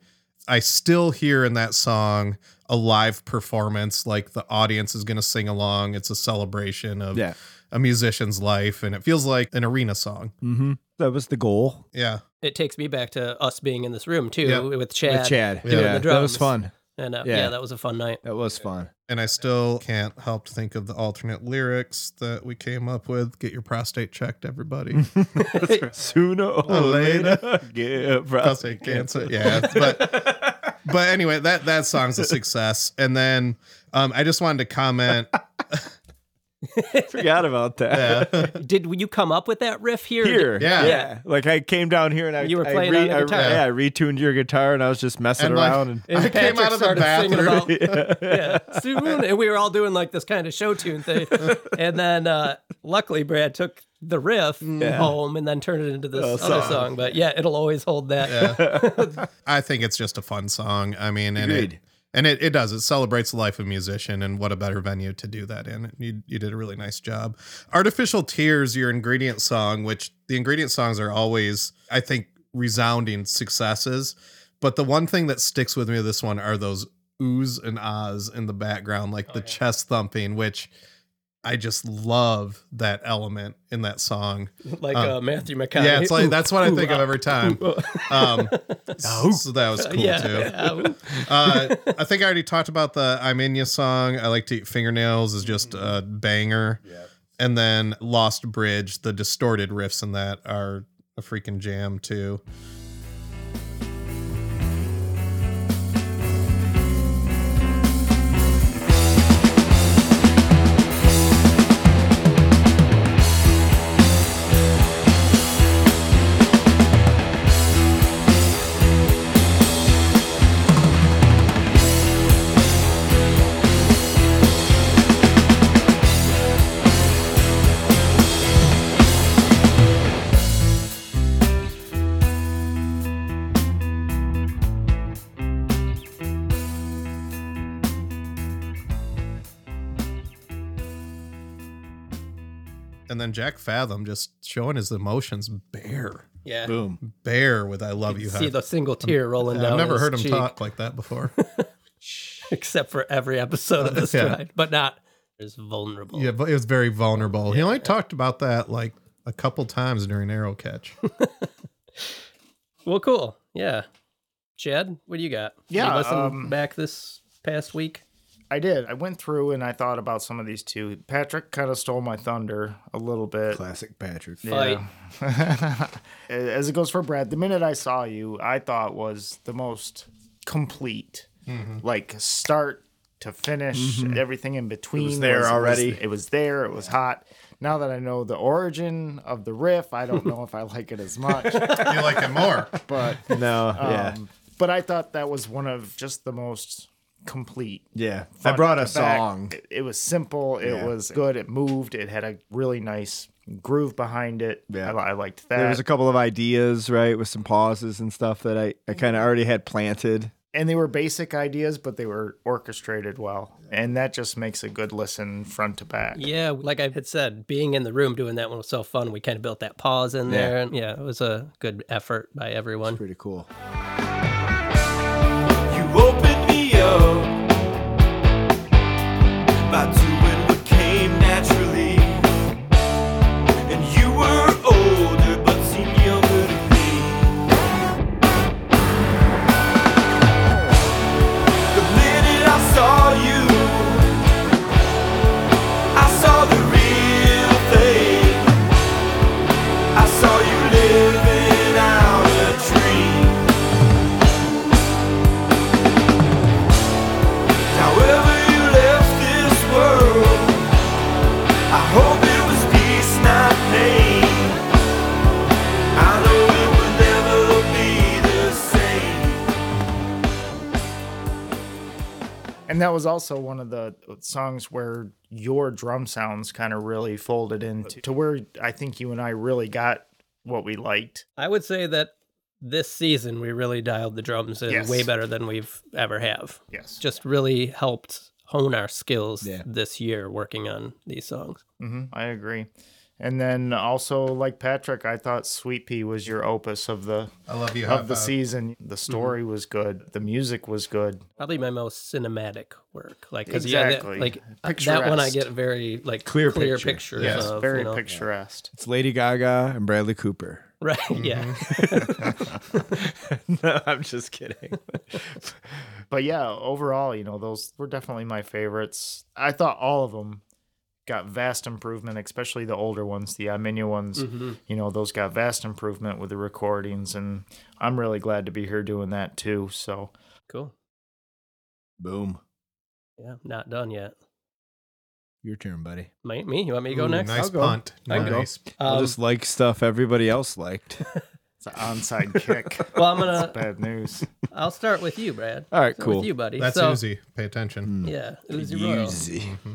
[SPEAKER 3] I still hear in that song a live performance, like the audience is going to sing along. It's a celebration of
[SPEAKER 2] yeah.
[SPEAKER 3] a musician's life and it feels like an arena song.
[SPEAKER 2] Mm-hmm. That was the goal.
[SPEAKER 3] Yeah.
[SPEAKER 1] it takes me back to us being in this room too
[SPEAKER 3] Yeah.
[SPEAKER 1] with Chad.
[SPEAKER 2] With Chad.
[SPEAKER 1] doing
[SPEAKER 2] yeah.
[SPEAKER 1] the
[SPEAKER 2] That was fun.
[SPEAKER 1] And uh,
[SPEAKER 2] Yeah.
[SPEAKER 1] yeah. that was a fun night.
[SPEAKER 2] That was fun.
[SPEAKER 3] And I still can't help to think of the alternate lyrics that we came up with. Get your prostate checked, everybody.
[SPEAKER 2] Sooner or later, get
[SPEAKER 3] prostate cancer. Yeah. But but anyway, that that song's a success. And then um I just wanted to comment.
[SPEAKER 2] Forgot about that.
[SPEAKER 3] Yeah.
[SPEAKER 1] Did you come up with that riff here?
[SPEAKER 2] Here,
[SPEAKER 3] Yeah.
[SPEAKER 2] yeah, Like I came down here and I
[SPEAKER 1] You were
[SPEAKER 2] I
[SPEAKER 1] playing on the
[SPEAKER 2] I-
[SPEAKER 1] guitar.
[SPEAKER 2] yeah, I retuned your guitar and I was just messing
[SPEAKER 3] And, like,
[SPEAKER 2] around and
[SPEAKER 1] And
[SPEAKER 3] I came out of the
[SPEAKER 1] started
[SPEAKER 3] bathroom.
[SPEAKER 1] about- yeah, soon, and we were all doing like this kind of show tune thing. And then, uh, luckily, Brad took the riff home and then turned it into this
[SPEAKER 2] Oh,
[SPEAKER 1] other
[SPEAKER 2] song.
[SPEAKER 1] song. But yeah, it'll always hold that.
[SPEAKER 3] Yeah. I think it's just a fun song. I mean, and it,
[SPEAKER 2] Agreed.
[SPEAKER 3] And it, it does. It celebrates the life of a musician, and what a better venue to do that in. You you did a really nice job. Artificial Tears, your ingredient song, which the ingredient songs are always, I think, resounding successes. But the one thing that sticks with me this one are those oohs and ahs in the background, like oh, the chest thumping, which I just love that element in that song.
[SPEAKER 1] Like
[SPEAKER 3] Um,
[SPEAKER 1] uh, Matthew McConaughey.
[SPEAKER 3] Yeah, it's like
[SPEAKER 1] Ooh,
[SPEAKER 3] that's what I
[SPEAKER 1] ooh,
[SPEAKER 3] think of every time.
[SPEAKER 1] ooh.
[SPEAKER 3] Um, so that was cool
[SPEAKER 1] yeah,
[SPEAKER 3] too.
[SPEAKER 1] yeah.
[SPEAKER 3] Uh, I think I already talked about the I'm in Ya song. I like to eat fingernails is just a banger. And then Lost Bridge, the distorted riffs in that are a freaking jam too. Jack Fathom just showing his emotions bare.
[SPEAKER 1] Yeah.
[SPEAKER 7] Boom.
[SPEAKER 3] Bare with I love you.
[SPEAKER 1] See
[SPEAKER 3] High.
[SPEAKER 1] the single tear rolling down.
[SPEAKER 3] I've never
[SPEAKER 1] his
[SPEAKER 3] heard him
[SPEAKER 1] cheek,
[SPEAKER 3] talk like that before.
[SPEAKER 1] except for every episode of the
[SPEAKER 3] Yeah.
[SPEAKER 1] stride, but not as vulnerable.
[SPEAKER 3] yeah, but it was very vulnerable. He only talked about that like a couple times during Arrow Catch.
[SPEAKER 1] Well, cool. Yeah. Chad, what do you got?
[SPEAKER 5] Yeah,
[SPEAKER 1] You listen
[SPEAKER 5] um,
[SPEAKER 1] back this past week.
[SPEAKER 5] I did. I went through and I thought about some of these too. Patrick kind of stole my thunder a little bit.
[SPEAKER 7] Classic Patrick.
[SPEAKER 1] Fight.
[SPEAKER 5] Yeah. As it goes for Brad, the minute I saw you, I thought was the most complete. Like start to finish, everything in between.
[SPEAKER 7] there already.
[SPEAKER 5] it was there. It was hot. Now that I know the origin of the riff, I don't know if I like it as much.
[SPEAKER 3] you like it more?
[SPEAKER 5] But
[SPEAKER 7] No, yeah.
[SPEAKER 5] um, but I thought that was one of just the most complete.
[SPEAKER 7] Yeah. I brought a
[SPEAKER 5] back.
[SPEAKER 7] song.
[SPEAKER 5] It, it was simple. It
[SPEAKER 7] Yeah.
[SPEAKER 5] was good. It moved. It had a really nice groove behind it.
[SPEAKER 7] Yeah.
[SPEAKER 5] I, I liked that.
[SPEAKER 7] There was a couple of ideas, right, with some pauses and stuff that I, I kind of already had planted.
[SPEAKER 5] and they were basic ideas, but they were orchestrated well, and that just makes a good listen front to back.
[SPEAKER 1] Yeah, like I had said, being in the room doing that one was so fun. We kind of built that pause in
[SPEAKER 7] Yeah.
[SPEAKER 1] there. And yeah, it was a good effort by everyone.
[SPEAKER 7] Pretty cool.
[SPEAKER 2] Opened me was
[SPEAKER 5] also one of the songs where your drum sounds kind of really folded into to where I think you and I really got what we liked.
[SPEAKER 1] I would say that this season we really dialed the drums in
[SPEAKER 5] Yes.
[SPEAKER 1] way better than we've ever have.
[SPEAKER 5] Yes.
[SPEAKER 1] Just really helped hone our skills
[SPEAKER 7] Yeah.
[SPEAKER 1] this year working on these songs.
[SPEAKER 5] hmm I agree. And then also, like Patrick, I thought Sweet Pea was your opus of the
[SPEAKER 3] I love you.
[SPEAKER 5] of the season. The mm-hmm. story was good. The music was good.
[SPEAKER 1] Probably my most cinematic work. Like, cause
[SPEAKER 5] Exactly.
[SPEAKER 1] yeah, that, like uh, that one I get very like
[SPEAKER 7] Clear
[SPEAKER 1] clear,
[SPEAKER 7] picture.
[SPEAKER 1] pictures.
[SPEAKER 3] Yes,
[SPEAKER 1] of,
[SPEAKER 5] Very
[SPEAKER 1] you know,
[SPEAKER 5] picturesque.
[SPEAKER 7] It's Lady Gaga and Bradley Cooper.
[SPEAKER 1] Right. Mm-hmm. Yeah.
[SPEAKER 7] no, I'm just kidding.
[SPEAKER 5] But yeah, overall, you know, those were definitely my favorites. I thought all of them got vast improvement, especially the older ones, the Arminia ones. Mm-hmm. You know, those got vast improvement with the recordings, and I'm really glad to be here doing that too. So
[SPEAKER 1] cool.
[SPEAKER 7] Boom.
[SPEAKER 1] Yeah. Not done yet.
[SPEAKER 7] Your turn, buddy.
[SPEAKER 1] My, me? You want me to go
[SPEAKER 3] Ooh,
[SPEAKER 1] next?
[SPEAKER 3] Nice
[SPEAKER 7] I'll go.
[SPEAKER 3] punt.
[SPEAKER 1] I can go.
[SPEAKER 3] Nice.
[SPEAKER 7] I'll
[SPEAKER 1] Um,
[SPEAKER 7] just like stuff everybody else liked.
[SPEAKER 5] it's an onside kick.
[SPEAKER 1] well, I'm gonna.
[SPEAKER 5] Bad news.
[SPEAKER 1] I'll start with you, Brad.
[SPEAKER 7] All right,
[SPEAKER 1] Start
[SPEAKER 7] cool.
[SPEAKER 1] With you, buddy.
[SPEAKER 3] That's
[SPEAKER 1] so,
[SPEAKER 3] Uzi. Pay attention. Hmm.
[SPEAKER 1] Yeah, Uzi Royal. Mm-hmm.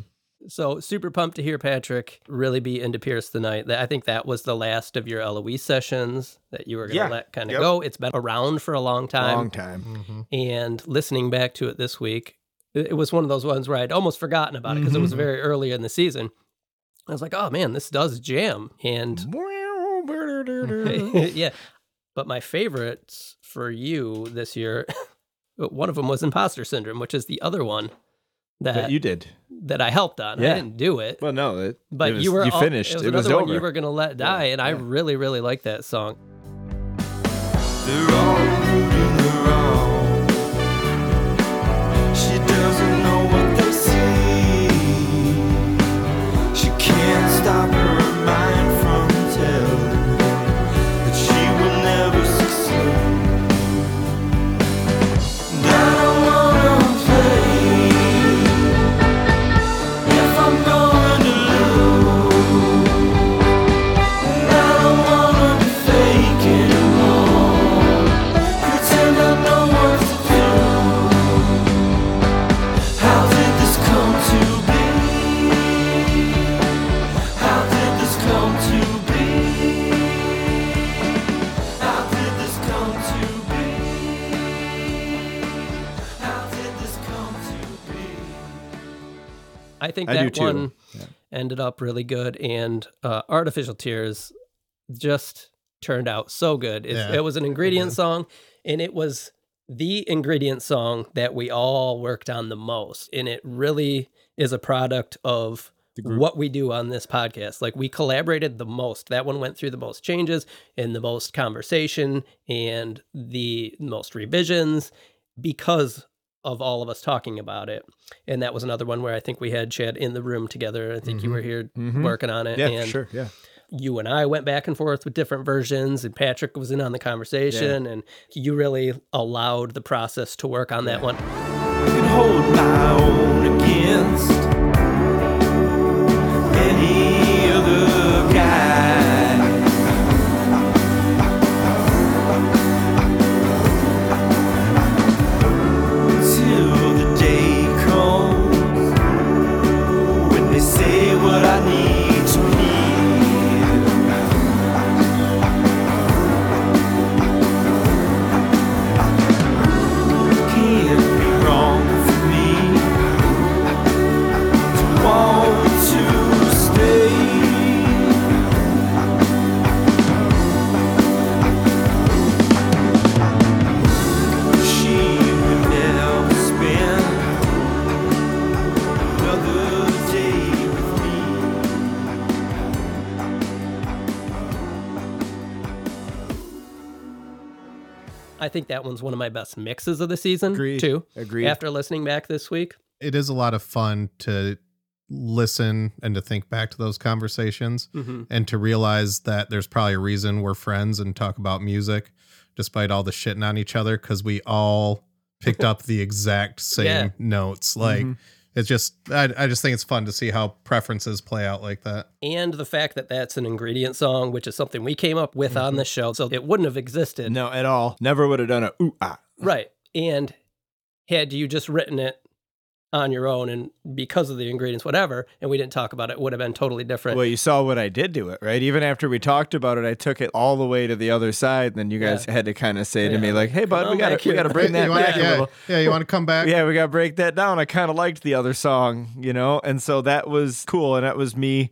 [SPEAKER 7] Easy.
[SPEAKER 1] So super pumped to hear Patrick really be into Pierce the Night. I think that was the last of your Eloise sessions that you were gonna
[SPEAKER 7] Yeah.
[SPEAKER 1] let kind of
[SPEAKER 7] Yep.
[SPEAKER 1] go. It's been around for a long time.
[SPEAKER 7] Long time. Mm-hmm.
[SPEAKER 1] And listening back to it this week, it it was one of those ones where I'd almost forgotten about it because it was mm-hmm. very early in the season. I was like, oh man, this does jam. And yeah. But my favorites for you this year, one of them was Imposter Syndrome, which is the other one that
[SPEAKER 7] That you did.
[SPEAKER 1] that I helped on. I didn't do it.
[SPEAKER 7] Well, no, it,
[SPEAKER 1] But
[SPEAKER 7] it was-
[SPEAKER 1] you were
[SPEAKER 7] you
[SPEAKER 1] all-
[SPEAKER 7] finished.
[SPEAKER 1] It was
[SPEAKER 7] It was,
[SPEAKER 1] another one
[SPEAKER 7] over.
[SPEAKER 1] you were gonna let die, and I really, really like that song.
[SPEAKER 2] They're I
[SPEAKER 1] think
[SPEAKER 7] I
[SPEAKER 1] that one ended up really good, and uh, Artificial Tears just turned out so good. It,
[SPEAKER 3] Yeah,
[SPEAKER 1] it was an ingredient song, and it was the ingredient song that we all worked on the most. And it really is a product of what we do on this podcast. Like we collaborated the most. That one went through the most changes and the most conversation and the most revisions because of all of us talking about it. And that was another one where I think we had Chad in the room together. I think you were mm-hmm. here mm-hmm. working on it.
[SPEAKER 2] Yeah,
[SPEAKER 1] and
[SPEAKER 2] sure. Yeah.
[SPEAKER 1] you and I went back and forth with different versions, and Patrick was in on the conversation, and you really allowed the process to work on that one. Think that one's one of my best mixes of the season,
[SPEAKER 2] Agreed.
[SPEAKER 1] too.
[SPEAKER 2] Agreed.
[SPEAKER 1] After listening back this week,
[SPEAKER 3] It is a lot of fun to listen and to think back to those conversations
[SPEAKER 1] Mm-hmm.
[SPEAKER 3] and to realize that there's probably a reason we're friends and talk about music despite all the shitting on each other because we all picked up the exact same
[SPEAKER 1] Yeah.
[SPEAKER 3] notes. Like, it's just, I, I just think it's fun to see how preferences play out like that.
[SPEAKER 1] and the fact that that's an ingredient song, which is something we came up with on the show, so it wouldn't have existed.
[SPEAKER 2] No, at all. Never would have done a ooh ah.
[SPEAKER 1] Right. And had you just written it on your own and because of the ingredients, whatever, and we didn't talk about it, it would have been totally different.
[SPEAKER 2] Well, you saw what I did to it, right? Even after we talked about it, I took it all the way to the other side. And then you guys had to kind of say to me, like, "Hey, bud, we got to we got to bring that
[SPEAKER 3] you wanna,
[SPEAKER 2] back a
[SPEAKER 3] yeah,
[SPEAKER 2] little."
[SPEAKER 3] yeah, you want to come back?
[SPEAKER 2] Yeah, we got to break that down. I kind of liked the other song, you know, and so that was cool, and that was me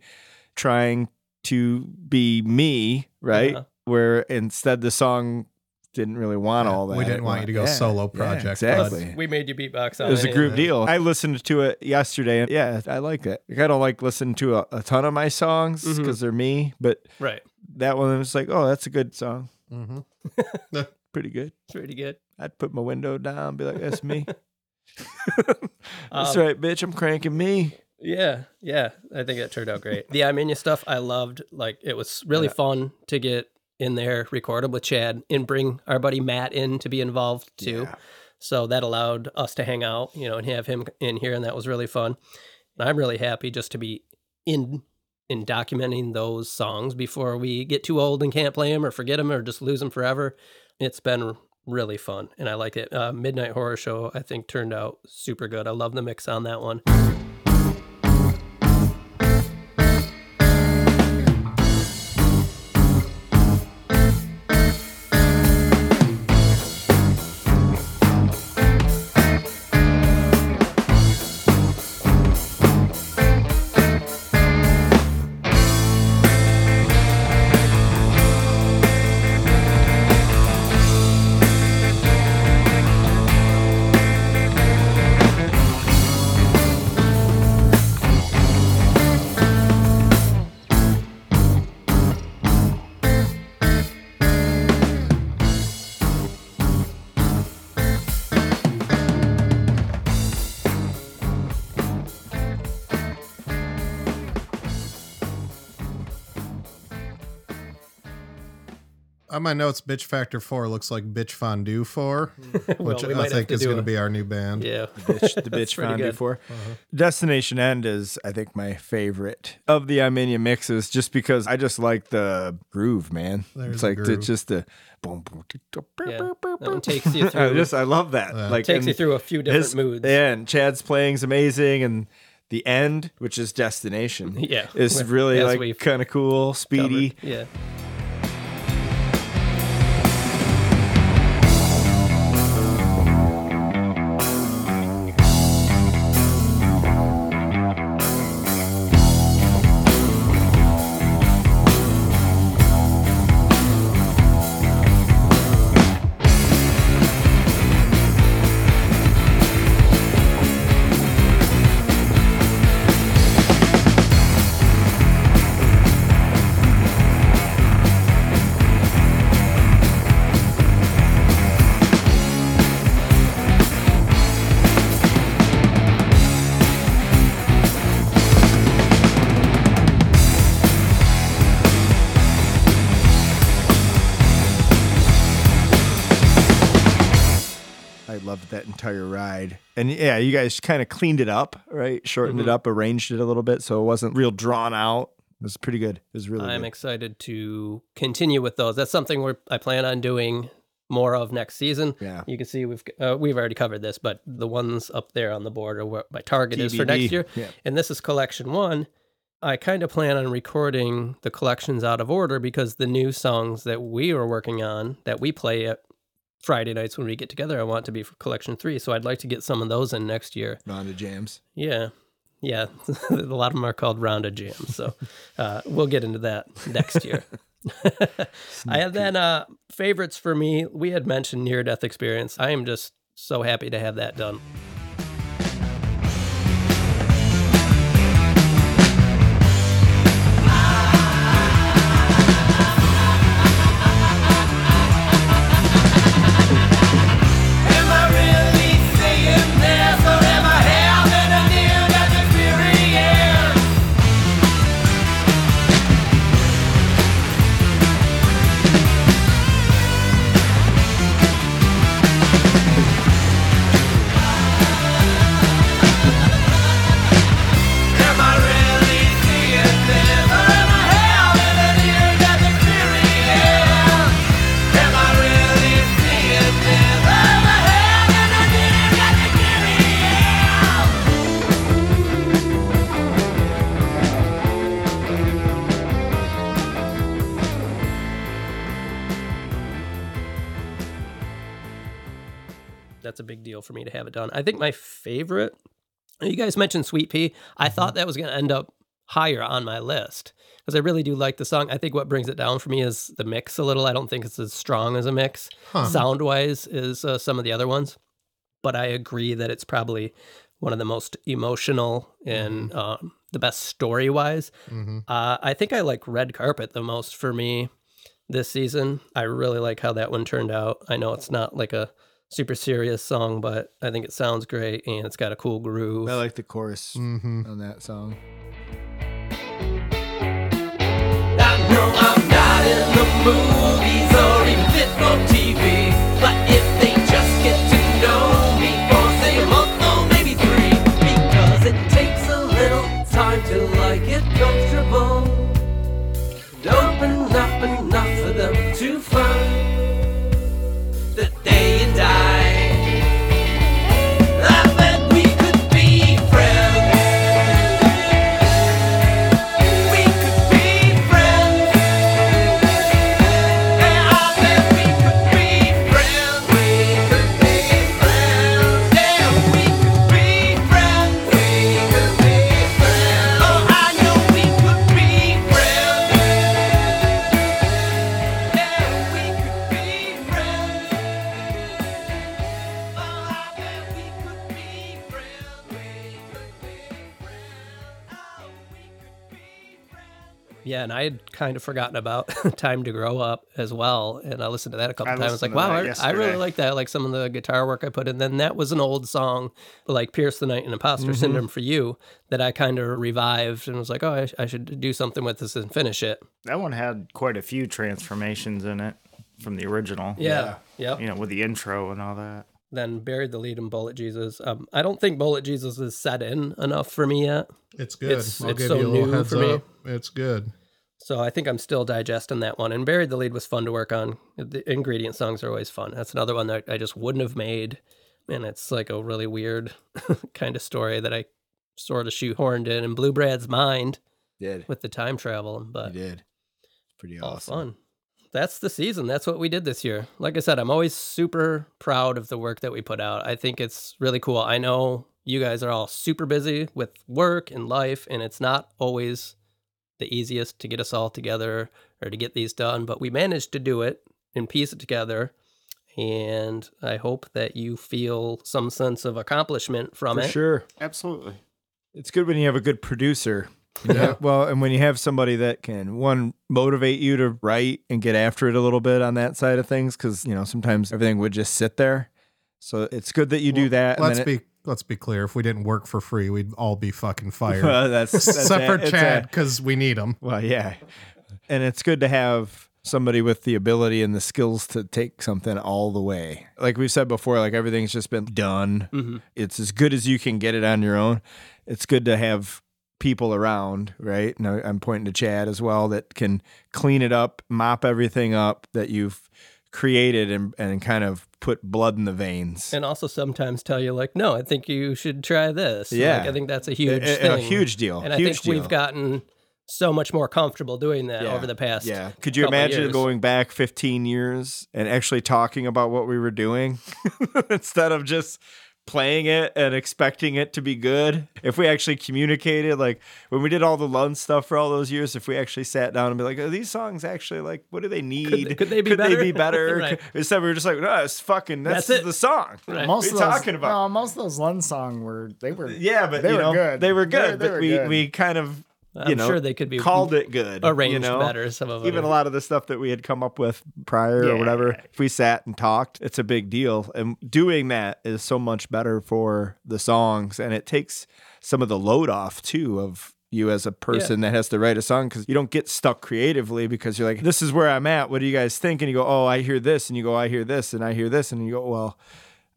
[SPEAKER 2] trying to be me, right?
[SPEAKER 1] Uh-huh.
[SPEAKER 2] Where instead the song didn't really want all that.
[SPEAKER 3] we didn't want you to go
[SPEAKER 2] yeah,
[SPEAKER 3] solo
[SPEAKER 2] yeah,
[SPEAKER 3] project, but-
[SPEAKER 2] exactly.
[SPEAKER 1] we made you beatbox on
[SPEAKER 2] It was a
[SPEAKER 1] it.
[SPEAKER 2] group deal. I listened to it yesterday, and yeah, I like it. Like, I don't like listening to a, a ton of my songs because
[SPEAKER 1] Mhm.
[SPEAKER 2] they're me, but
[SPEAKER 1] Right.
[SPEAKER 2] that one was like, oh, that's a good song,
[SPEAKER 3] Mm-hmm.
[SPEAKER 2] pretty good.
[SPEAKER 1] Pretty good.
[SPEAKER 2] I'd put my window down, be like, that's me. that's
[SPEAKER 1] Um,
[SPEAKER 2] right, bitch. I'm cranking me.
[SPEAKER 1] Yeah, yeah. I think it turned out great. The I Mean You stuff I loved. Like it was really
[SPEAKER 2] Yeah.
[SPEAKER 1] fun to get in there, record it with Chad, and bring our buddy Matt in to be involved too.
[SPEAKER 2] Yeah.
[SPEAKER 1] So that allowed us to hang out, you know, and have him in here, and that was really fun. And I'm really happy just to be in in documenting those songs before we get too old and can't play them or forget them or just lose them forever. It's been really fun, and I like it. Uh, Midnight Horror Show, I think, turned out super good. I love the mix on that one.
[SPEAKER 3] My notes, Bitch Factor 4 looks like Bitch Fondue 4,
[SPEAKER 1] Well,
[SPEAKER 3] which I think is going to be our new band.
[SPEAKER 1] Yeah.
[SPEAKER 2] bitch, the
[SPEAKER 1] That's
[SPEAKER 2] bitch
[SPEAKER 1] pretty
[SPEAKER 2] found
[SPEAKER 1] good.
[SPEAKER 2] before. Uh-huh. Destination End is, I think, my favorite of the Armenia mixes, just because I just like the groove, man.
[SPEAKER 3] There's
[SPEAKER 2] it's
[SPEAKER 3] the
[SPEAKER 2] like the, just the boom, boom, tick, tock,
[SPEAKER 1] Yeah.
[SPEAKER 2] boop, boop,
[SPEAKER 1] That one
[SPEAKER 2] boop.
[SPEAKER 1] takes you through.
[SPEAKER 2] I just I love that.
[SPEAKER 3] Yeah.
[SPEAKER 2] Like
[SPEAKER 1] takes you through a few different
[SPEAKER 2] his-
[SPEAKER 1] moods.
[SPEAKER 2] Yeah, and Chad's playing's amazing, and the end, which is Destination,
[SPEAKER 1] Yeah.
[SPEAKER 2] is really
[SPEAKER 1] as
[SPEAKER 2] like kind of cool, speedy.
[SPEAKER 1] covered. Yeah.
[SPEAKER 2] And yeah, you guys kind of cleaned it up, right? Shortened
[SPEAKER 1] Mm-hmm.
[SPEAKER 2] it up, arranged it a little bit so it wasn't real drawn out. It was pretty good. It was really
[SPEAKER 1] I'm
[SPEAKER 2] good.
[SPEAKER 1] excited to continue with those. That's something we're, I plan on doing more of next season.
[SPEAKER 2] Yeah.
[SPEAKER 1] You can see we've uh, we've already covered this, but the ones up there on the board are what my target is for next year.
[SPEAKER 2] Yeah.
[SPEAKER 1] And this is collection one. I kind of plan on recording the collections out of order because the new songs that we are working on that we play at Friday nights when we get together, I want to be for collection three. So I'd like to get some of those in next year.
[SPEAKER 2] Ronda Jams.
[SPEAKER 1] Yeah. Yeah. a lot of them are called Rounda Jams. So uh, we'll get into that next year. I have then uh, favorites for me. We had mentioned near death experience. I am just so happy to have that done.
[SPEAKER 4] I
[SPEAKER 1] think my favorite, you guys mentioned Sweet Pea. I thought that was going to end up higher on my list because I really do like the song. I think what brings it down for me is the mix a little. I don't think it's as strong as a mix sound wise as uh, some of the other ones. But I agree that it's probably one of the most emotional and um, the best story wise. Uh, I think I like Red Carpet the most for me this season. I really like how that one turned out. I know it's not like a super serious song, but I think it sounds great and it's got a cool groove.
[SPEAKER 2] I like the chorus
[SPEAKER 3] Mm-hmm.
[SPEAKER 2] on that song.
[SPEAKER 4] I know I'm not in the movies or even fit for TV,
[SPEAKER 1] kind of forgotten about Time to Grow Up as well. And I listened to that a couple
[SPEAKER 5] I
[SPEAKER 1] times.
[SPEAKER 5] listened
[SPEAKER 1] Like, wow, I, I really like that. Like some of the guitar work I put in. Then that was an old song, like Pierce the Night and Imposter
[SPEAKER 5] Mm-hmm.
[SPEAKER 1] Syndrome for You, that I kind of revived and was like, oh, I, I should do something with this and finish it.
[SPEAKER 5] That one had quite a few transformations in it from the original.
[SPEAKER 1] Yeah. Yep.
[SPEAKER 5] You know, with the intro and all that.
[SPEAKER 1] Then Buried the Lead in Bullet Jesus. Um, I don't think Bullet Jesus is set in enough for me yet.
[SPEAKER 3] It's good.
[SPEAKER 1] It's-
[SPEAKER 3] I'll
[SPEAKER 1] it's
[SPEAKER 3] give
[SPEAKER 1] so
[SPEAKER 3] you a little
[SPEAKER 1] new
[SPEAKER 3] heads
[SPEAKER 1] for me.
[SPEAKER 3] up. It's good.
[SPEAKER 1] So I think I'm still digesting that one. And Buried the Lead was fun to work on. The ingredient songs are always fun. That's another one that I just wouldn't have made. And it's like a really weird kind of story that I sort of shoehorned in. And Blew Brad's mind
[SPEAKER 2] Did.
[SPEAKER 1] with the time travel,
[SPEAKER 2] You
[SPEAKER 1] but
[SPEAKER 2] did. Pretty awesome.
[SPEAKER 1] fun. That's the season. That's what we did this year. Like I said, I'm always super proud of the work that we put out. I think it's really cool. I know you guys are all super busy with work and life, and it's not always the easiest to get us all together or to get these done, but we managed to do it and piece it together. And I hope that you feel some sense of accomplishment from
[SPEAKER 2] For
[SPEAKER 1] it.
[SPEAKER 2] sure.
[SPEAKER 5] Absolutely.
[SPEAKER 2] It's good when you have a good producer. Yeah. Well, and when you have somebody that can one motivate you to write and get after it a little bit on that side of things, because you know sometimes everything would just sit there. So it's good that you do that.
[SPEAKER 3] Let's
[SPEAKER 2] then it-
[SPEAKER 3] be let's be clear. If we didn't work for free, we'd all be fucking fired.
[SPEAKER 2] Well, that's, that's
[SPEAKER 3] Except for Chad, because we need him.
[SPEAKER 2] well, yeah, and it's good to have somebody with the ability and the skills to take something all the way. Like we've said before, like everything's just been done.
[SPEAKER 1] Mm-hmm.
[SPEAKER 2] It's as good as you can get it on your own. It's good to have people around, right? And I'm pointing to Chad as well that can clean it up, mop everything up that you've created and, and kind of put blood in the veins.
[SPEAKER 1] And also sometimes tell you like, no, I think you should try this.
[SPEAKER 2] Yeah.
[SPEAKER 1] Like, I think that's a huge
[SPEAKER 2] A- a-
[SPEAKER 1] thing.
[SPEAKER 2] a huge deal.
[SPEAKER 1] And I
[SPEAKER 2] Huge
[SPEAKER 1] think we've gotten so much more comfortable doing that
[SPEAKER 2] Yeah.
[SPEAKER 1] over the past.
[SPEAKER 2] Yeah. Could you imagine going back 15 years and actually talking about what we were doing instead of just playing it and expecting it to be good? If we actually communicated, like when we did all the Lund stuff for all those years, if we actually sat down and be like, are these songs actually like, what do they need?
[SPEAKER 1] could they be
[SPEAKER 2] They
[SPEAKER 1] better?"
[SPEAKER 2] be better?
[SPEAKER 1] Right.
[SPEAKER 2] Instead, we were just like, no, it's fucking, that's,
[SPEAKER 1] That's it.
[SPEAKER 2] the song.
[SPEAKER 1] Right.
[SPEAKER 5] Most
[SPEAKER 2] What are
[SPEAKER 5] of those,
[SPEAKER 2] talking about?
[SPEAKER 5] No, most of those Lund song were they were
[SPEAKER 2] Yeah, but
[SPEAKER 5] they
[SPEAKER 2] you
[SPEAKER 5] were
[SPEAKER 2] know,
[SPEAKER 5] good.
[SPEAKER 2] They were
[SPEAKER 5] They-
[SPEAKER 2] good,
[SPEAKER 5] they
[SPEAKER 2] but
[SPEAKER 5] were
[SPEAKER 2] we
[SPEAKER 5] good.
[SPEAKER 2] we kind of
[SPEAKER 1] I'm
[SPEAKER 2] you know
[SPEAKER 1] sure they could be
[SPEAKER 2] called it good,
[SPEAKER 1] arranged
[SPEAKER 2] you know?
[SPEAKER 1] better. Some of them.
[SPEAKER 2] Even a lot of the stuff that we had come up with prior or whatever, if we sat and talked, it's a big deal. And doing that is so much better for the songs, and it takes some of the load off too of you as a person that has to write a song because you don't get stuck creatively because you're like, this is where I'm at. What do you guys think? And you go, oh, I hear this, and you go, I hear this, and I hear this, and you go, well.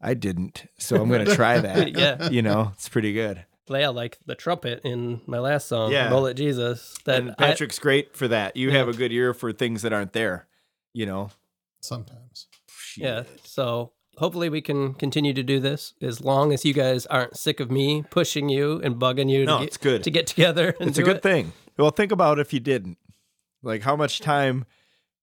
[SPEAKER 2] I didn't, so I'm gonna try that.
[SPEAKER 1] Yeah.
[SPEAKER 2] you know, it's pretty good.
[SPEAKER 1] Yeah, like the trumpet in my last song,
[SPEAKER 2] Yeah.
[SPEAKER 1] Bullet Jesus. That
[SPEAKER 2] And
[SPEAKER 1] I-
[SPEAKER 2] Patrick's great for that. You
[SPEAKER 1] Yeah.
[SPEAKER 2] have a good ear for things that aren't there. You know.
[SPEAKER 3] Sometimes.
[SPEAKER 1] yeah. So hopefully we can continue to do this as long as you guys aren't sick of me pushing you and bugging you
[SPEAKER 2] No,
[SPEAKER 1] to, get,
[SPEAKER 2] it's good.
[SPEAKER 1] to get together. And
[SPEAKER 2] It's a good
[SPEAKER 1] it.
[SPEAKER 2] thing. Well, think about if you didn't. Like how much time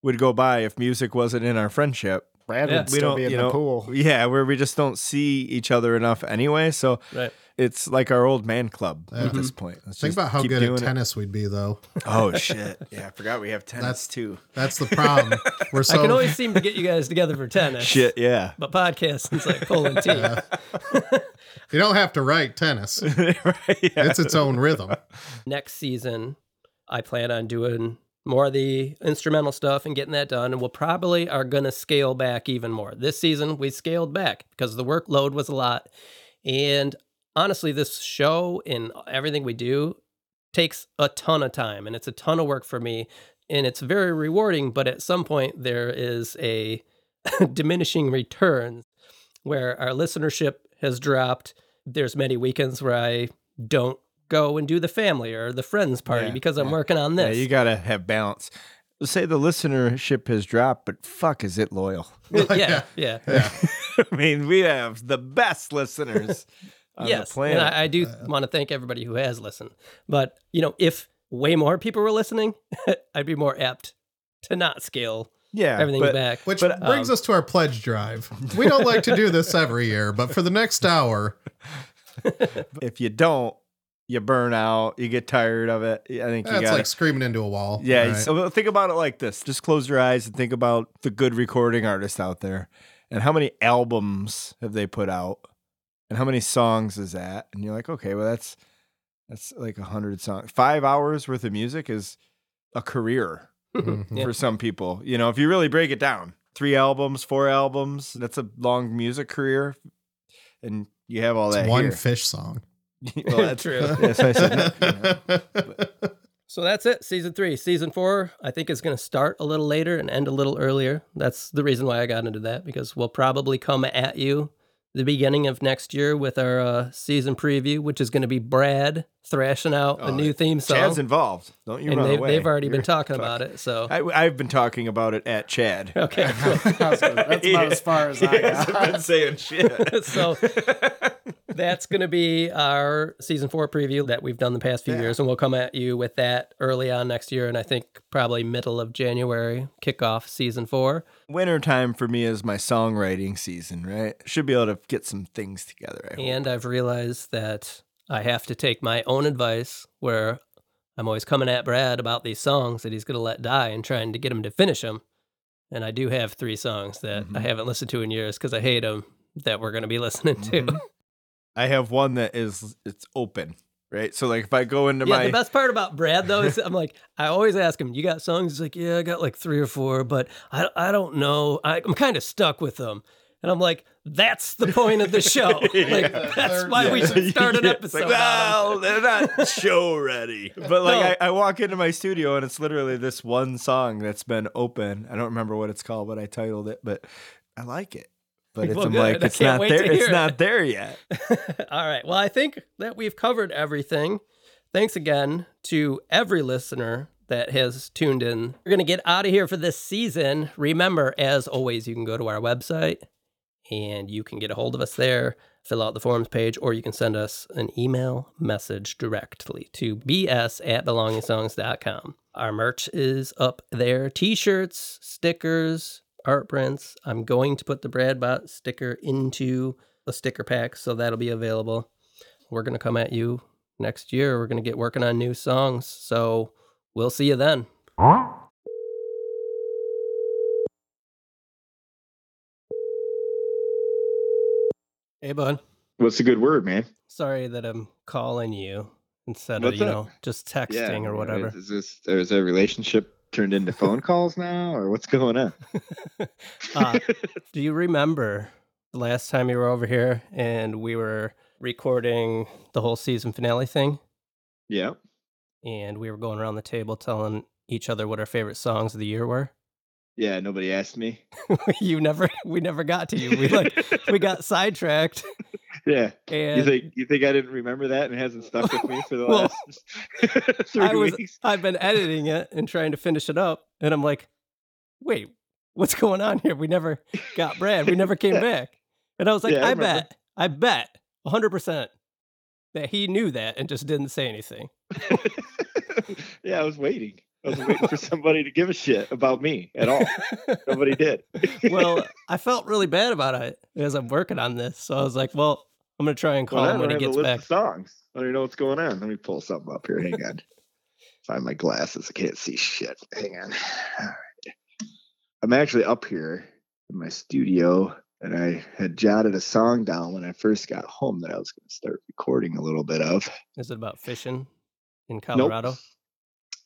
[SPEAKER 2] would go by if music wasn't in our friendship.
[SPEAKER 5] Brad
[SPEAKER 1] Yeah.
[SPEAKER 5] would
[SPEAKER 2] We
[SPEAKER 5] still
[SPEAKER 2] don't,
[SPEAKER 5] be in
[SPEAKER 2] you
[SPEAKER 5] the
[SPEAKER 2] know,
[SPEAKER 5] pool.
[SPEAKER 2] yeah, where we just don't see each other enough anyway. So
[SPEAKER 1] Right.
[SPEAKER 2] It's like our old man club at this mm-hmm. point. Let's
[SPEAKER 3] Think
[SPEAKER 2] just
[SPEAKER 3] about how good
[SPEAKER 2] doing
[SPEAKER 3] at
[SPEAKER 2] it.
[SPEAKER 3] tennis we'd be, though.
[SPEAKER 2] Oh shit! Yeah, I forgot we have tennis
[SPEAKER 3] That's-
[SPEAKER 2] too.
[SPEAKER 3] That's the problem. We're so
[SPEAKER 1] I can always seem to get you guys together for tennis.
[SPEAKER 2] Shit, yeah.
[SPEAKER 1] But podcasting's like pulling teeth.
[SPEAKER 3] you don't have to write tennis.
[SPEAKER 2] right, yeah.
[SPEAKER 3] It's its own rhythm.
[SPEAKER 1] Next season, I plan on doing more of the instrumental stuff and getting that done. And we'll probably are going to scale back even more. This season, we scaled back because the workload was a lot. And honestly, this show and everything we do takes a ton of time and it's a ton of work for me. And it's very rewarding. But at some point, there is a diminishing returns where our listenership has dropped. There's many weekends where I don't go and do the family or the friends party
[SPEAKER 2] Yeah,
[SPEAKER 1] because I'm
[SPEAKER 2] yeah.
[SPEAKER 1] working on this.
[SPEAKER 2] Yeah, you gotta have balance. Say the listenership has dropped, but fuck, is it loyal?
[SPEAKER 1] yeah, yeah,
[SPEAKER 3] Yeah.
[SPEAKER 2] I mean, we have the best listeners on
[SPEAKER 1] yes.
[SPEAKER 2] the planet.
[SPEAKER 1] And I, I do uh, want to thank everybody who has listened. But you know, if way more people were listening, I'd be more apt to not scale
[SPEAKER 2] yeah,
[SPEAKER 1] everything
[SPEAKER 2] but
[SPEAKER 1] back.
[SPEAKER 3] Which
[SPEAKER 2] But,
[SPEAKER 3] brings um, us to our pledge drive. We don't like to do this every year, but for the next hour,
[SPEAKER 2] if you don't, you burn out. You get tired of it. I think you
[SPEAKER 3] that's
[SPEAKER 2] got
[SPEAKER 3] like screaming into a wall.
[SPEAKER 2] Yeah,
[SPEAKER 3] right?
[SPEAKER 2] so think about it like this. Just close your eyes and think about the good recording artists out there. And how many albums have they put out? And how many songs is that? And you're like, okay, well that's that's like a hundred songs. Five hours worth of music is a career
[SPEAKER 3] Mhm.
[SPEAKER 1] Yeah.
[SPEAKER 2] for some people. You know, if you really break it down. Three albums, four albums, that's a long music career. And you have all
[SPEAKER 3] It's
[SPEAKER 2] that.
[SPEAKER 3] one
[SPEAKER 2] here.
[SPEAKER 3] fish song.
[SPEAKER 2] well, that's
[SPEAKER 1] True.
[SPEAKER 2] That's why I said, you know.
[SPEAKER 1] So that's it, season three. Season four, I think, is going to start a little later and end a little earlier. That's the reason why I got into that because we'll probably come at you the beginning of next year with our uh, season preview, which is going to be Brad thrashing out a
[SPEAKER 2] Oh,
[SPEAKER 1] new theme song.
[SPEAKER 2] Chad's involved. Don't you
[SPEAKER 1] and
[SPEAKER 2] run
[SPEAKER 1] they've,
[SPEAKER 2] away.
[SPEAKER 1] they've already been
[SPEAKER 2] You're-
[SPEAKER 1] talking about it. So
[SPEAKER 2] I, I've been talking about it at Chad.
[SPEAKER 1] okay, cool.
[SPEAKER 5] That's about as far as I
[SPEAKER 2] He hasn't
[SPEAKER 5] got.
[SPEAKER 2] been saying shit.
[SPEAKER 1] so that's going to be our season four preview that we've done the past few
[SPEAKER 2] Yeah.
[SPEAKER 1] years, and we'll come at you with that early on next year, and I think probably middle of January kick off season four.
[SPEAKER 2] Wintertime for me is my songwriting season, right? Should be able to get some things together. I.
[SPEAKER 1] And I've realized that I have to take my own advice where I'm always coming at Brad about these songs that he's going to let die and trying to get him to finish them. And I do have three songs that I
[SPEAKER 2] Mhm.
[SPEAKER 1] haven't listened to in years because I hate them that we're going to be listening to.
[SPEAKER 2] Mhm. I have one that is it's open, right? So like if I go into
[SPEAKER 1] Yeah,
[SPEAKER 2] my
[SPEAKER 1] the best part about Brad though is I'm like I always ask him, "You got songs?" He's like, "Yeah, I got like three or four, but I I don't know. I, I'm kind of stuck with them." And I'm like, that's the point of the show. Like, that's why we should start an episode.
[SPEAKER 8] Like, well, they're not show ready. But like, I, I walk into my studio and it's literally this one song that's been open. I don't remember what it's called, but I titled it. But I like it. But it's
[SPEAKER 1] Well,
[SPEAKER 8] I'm like, it's
[SPEAKER 1] can't
[SPEAKER 8] there. It's
[SPEAKER 1] it.
[SPEAKER 8] not there yet.
[SPEAKER 1] All right. Well, I think that we've covered everything. Thanks again to every listener that has tuned in. We're going to get out of here for this season. Remember, as always, you can go to our website and you can get a hold of us there, fill out the forms page, or you can send us an email message directly to bs at belongingsongs.com. Our merch is up there t shirts, stickers, art prints. I'm going to put the Bradbot sticker into a sticker pack, so that'll be available. We're going to come at you next year. We're going to get working on new songs. So we'll see you then. Hey, bud.
[SPEAKER 2] What's a good word, man?
[SPEAKER 1] Sorry that I'm calling you instead
[SPEAKER 2] What's
[SPEAKER 1] of, you
[SPEAKER 2] up?
[SPEAKER 1] know, just texting or whatever.
[SPEAKER 2] Is this is a relationship turned into phone calls now, or what's going on?
[SPEAKER 1] Uh, do you remember the last time you were over here and we were recording the whole season finale thing?
[SPEAKER 2] yeah.
[SPEAKER 1] And we were going around the table telling each other what our favorite songs of the year were?
[SPEAKER 2] Yeah. Nobody asked me.
[SPEAKER 1] you never, we never got to you. We like, we got sidetracked.
[SPEAKER 2] Yeah.
[SPEAKER 1] And
[SPEAKER 2] You think you think I didn't remember that and it hasn't stuck with me for the
[SPEAKER 1] Well,
[SPEAKER 2] last three
[SPEAKER 1] I was,
[SPEAKER 2] weeks?
[SPEAKER 1] I've been editing it and trying to finish it up, and I'm like, wait, what's going on here? We never got Brad. We never came
[SPEAKER 2] Yeah.
[SPEAKER 1] back. And I was like,
[SPEAKER 2] Yeah, I
[SPEAKER 1] I, bet, I bet, 100 percent that he knew that and just didn't say anything.
[SPEAKER 2] yeah, I was waiting. I was waiting for somebody to give a shit about me at all. Nobody did.
[SPEAKER 1] well, I felt really bad about it as I'm working on this, so I was like, well, I'm gonna try and call
[SPEAKER 2] Well, I
[SPEAKER 1] him when
[SPEAKER 2] don't
[SPEAKER 1] he gets back.
[SPEAKER 2] songs. I don't even know what's going on. Let me pull something up here. Hang on. Find my glasses. I can't see shit. Hang on. All right. I'm actually up here in my studio, and I had jotted a song down when I first got home that I was going to start recording a little bit of.
[SPEAKER 1] Is it about fishing in
[SPEAKER 2] Nope.
[SPEAKER 1] Colorado?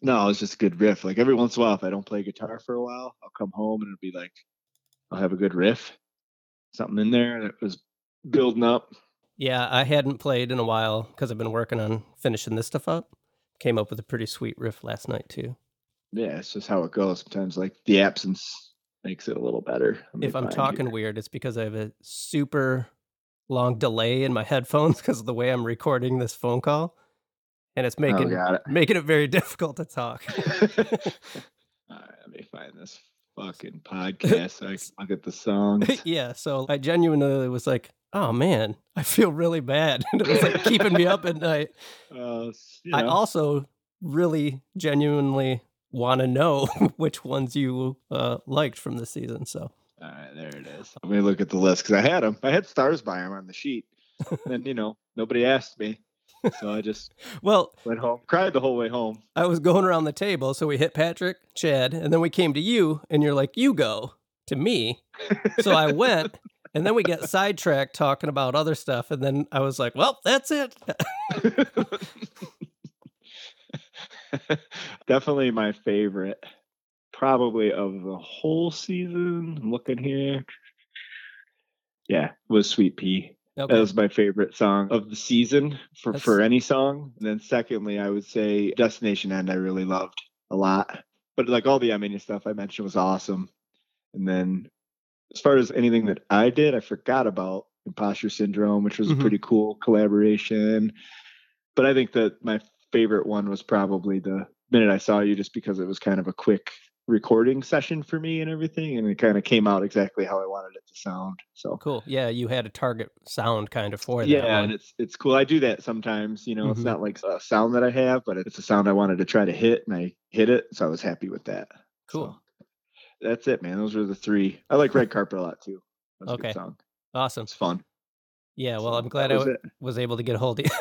[SPEAKER 2] No, it's just a good riff. Like every once in a while, if I don't play guitar for a while, I'll come home and it'll be like, I'll have a good riff, something in there that was building up.
[SPEAKER 1] Yeah, I hadn't played in a while because I've been working on finishing this stuff up. Came up with a pretty sweet riff last night too.
[SPEAKER 2] Yeah, it's just how it goes. Sometimes, like the absence makes it a little better.
[SPEAKER 1] If I'm talking
[SPEAKER 2] here.
[SPEAKER 1] weird, it's because I have a super long delay in my headphones because of the way I'm recording this phone call, and it's oh, making
[SPEAKER 2] oh, it.
[SPEAKER 1] making it very difficult to talk.
[SPEAKER 2] All right, let me find this fucking podcast so I can look at the songs.
[SPEAKER 1] yeah, so I genuinely was like, "Oh man, I feel really bad," and it was like keeping me up at night.
[SPEAKER 2] Uh, you
[SPEAKER 1] I also really genuinely want to know which ones you uh, liked from this season. So
[SPEAKER 2] all right, there it is. Let me look at the list because I had them. I had stars by them on the sheet. and you know, nobody asked me, so I just
[SPEAKER 1] well,
[SPEAKER 2] went home, cried the whole way home.
[SPEAKER 1] I was going around the table, so we hit Patrick, Chad, and then we came to you, and you're like, "You go to me." So I went, and then we get sidetracked talking about other stuff, and then I was like, "Well, that's it."
[SPEAKER 2] Definitely my favorite, probably of the whole season. I'm looking here. Yeah, was Sweet Pea. That was my favorite song of the season for, for any song. And then secondly, I would say Destination End I really loved a lot. But like all the Armenia stuff I mentioned was awesome. And then as far as anything that I did, I forgot about Imposter Syndrome, which was
[SPEAKER 1] Mhm.
[SPEAKER 2] a pretty cool collaboration. But I think that my favorite one was probably the minute I saw you just because it was kind of a quick recording session for me and everything and it kind of came out exactly how I wanted it to sound. So
[SPEAKER 1] Cool. Yeah, you had a target sound kind of for that.
[SPEAKER 2] yeah,
[SPEAKER 1] one.
[SPEAKER 2] and it's it's cool. I do that sometimes. You know,
[SPEAKER 1] Mhm.
[SPEAKER 2] it's not like a sound that I have, but it's a sound I wanted to try to hit, and I hit it, so I was happy with that.
[SPEAKER 1] Cool.
[SPEAKER 2] So, that's it, man. Those were the three. I like Red Carpet a lot too. That's a
[SPEAKER 1] Okay.
[SPEAKER 2] good song.
[SPEAKER 1] awesome.
[SPEAKER 2] It's fun.
[SPEAKER 1] Yeah, well,
[SPEAKER 2] So
[SPEAKER 1] I'm glad I
[SPEAKER 2] was
[SPEAKER 1] w-
[SPEAKER 2] it.
[SPEAKER 1] was able to get a hold of you.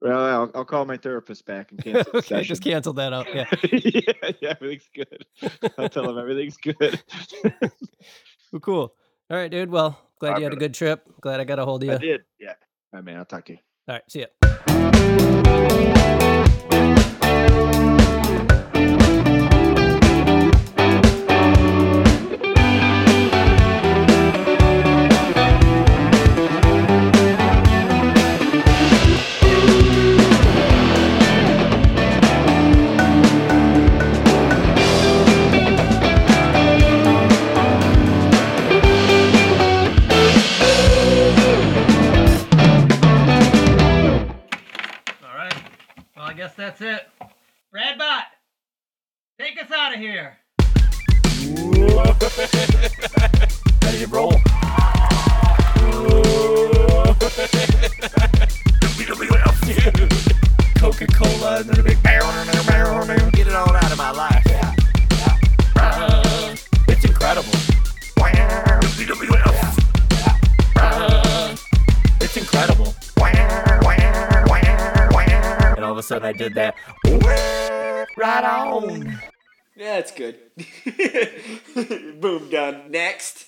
[SPEAKER 2] Well, I'll, I'll call my therapist back and cancel the
[SPEAKER 1] okay, just
[SPEAKER 2] session.
[SPEAKER 1] cancel that out. Yeah.
[SPEAKER 2] yeah, yeah, everything's good. I'll tell him everything's good.
[SPEAKER 1] Well, cool. All right, dude. Well, glad
[SPEAKER 2] All
[SPEAKER 1] you had a good trip. Glad I got a hold of you.
[SPEAKER 2] I did. Yeah. All right, man. I'll talk to you.
[SPEAKER 1] All right, see ya. Out of here.
[SPEAKER 2] Ready to roll. Coca Cola and then a big get it all out of my life. It's incredible. It's incredible. And all of a sudden I did that. Right on.
[SPEAKER 9] Yeah, it's good. Boom, done. Next.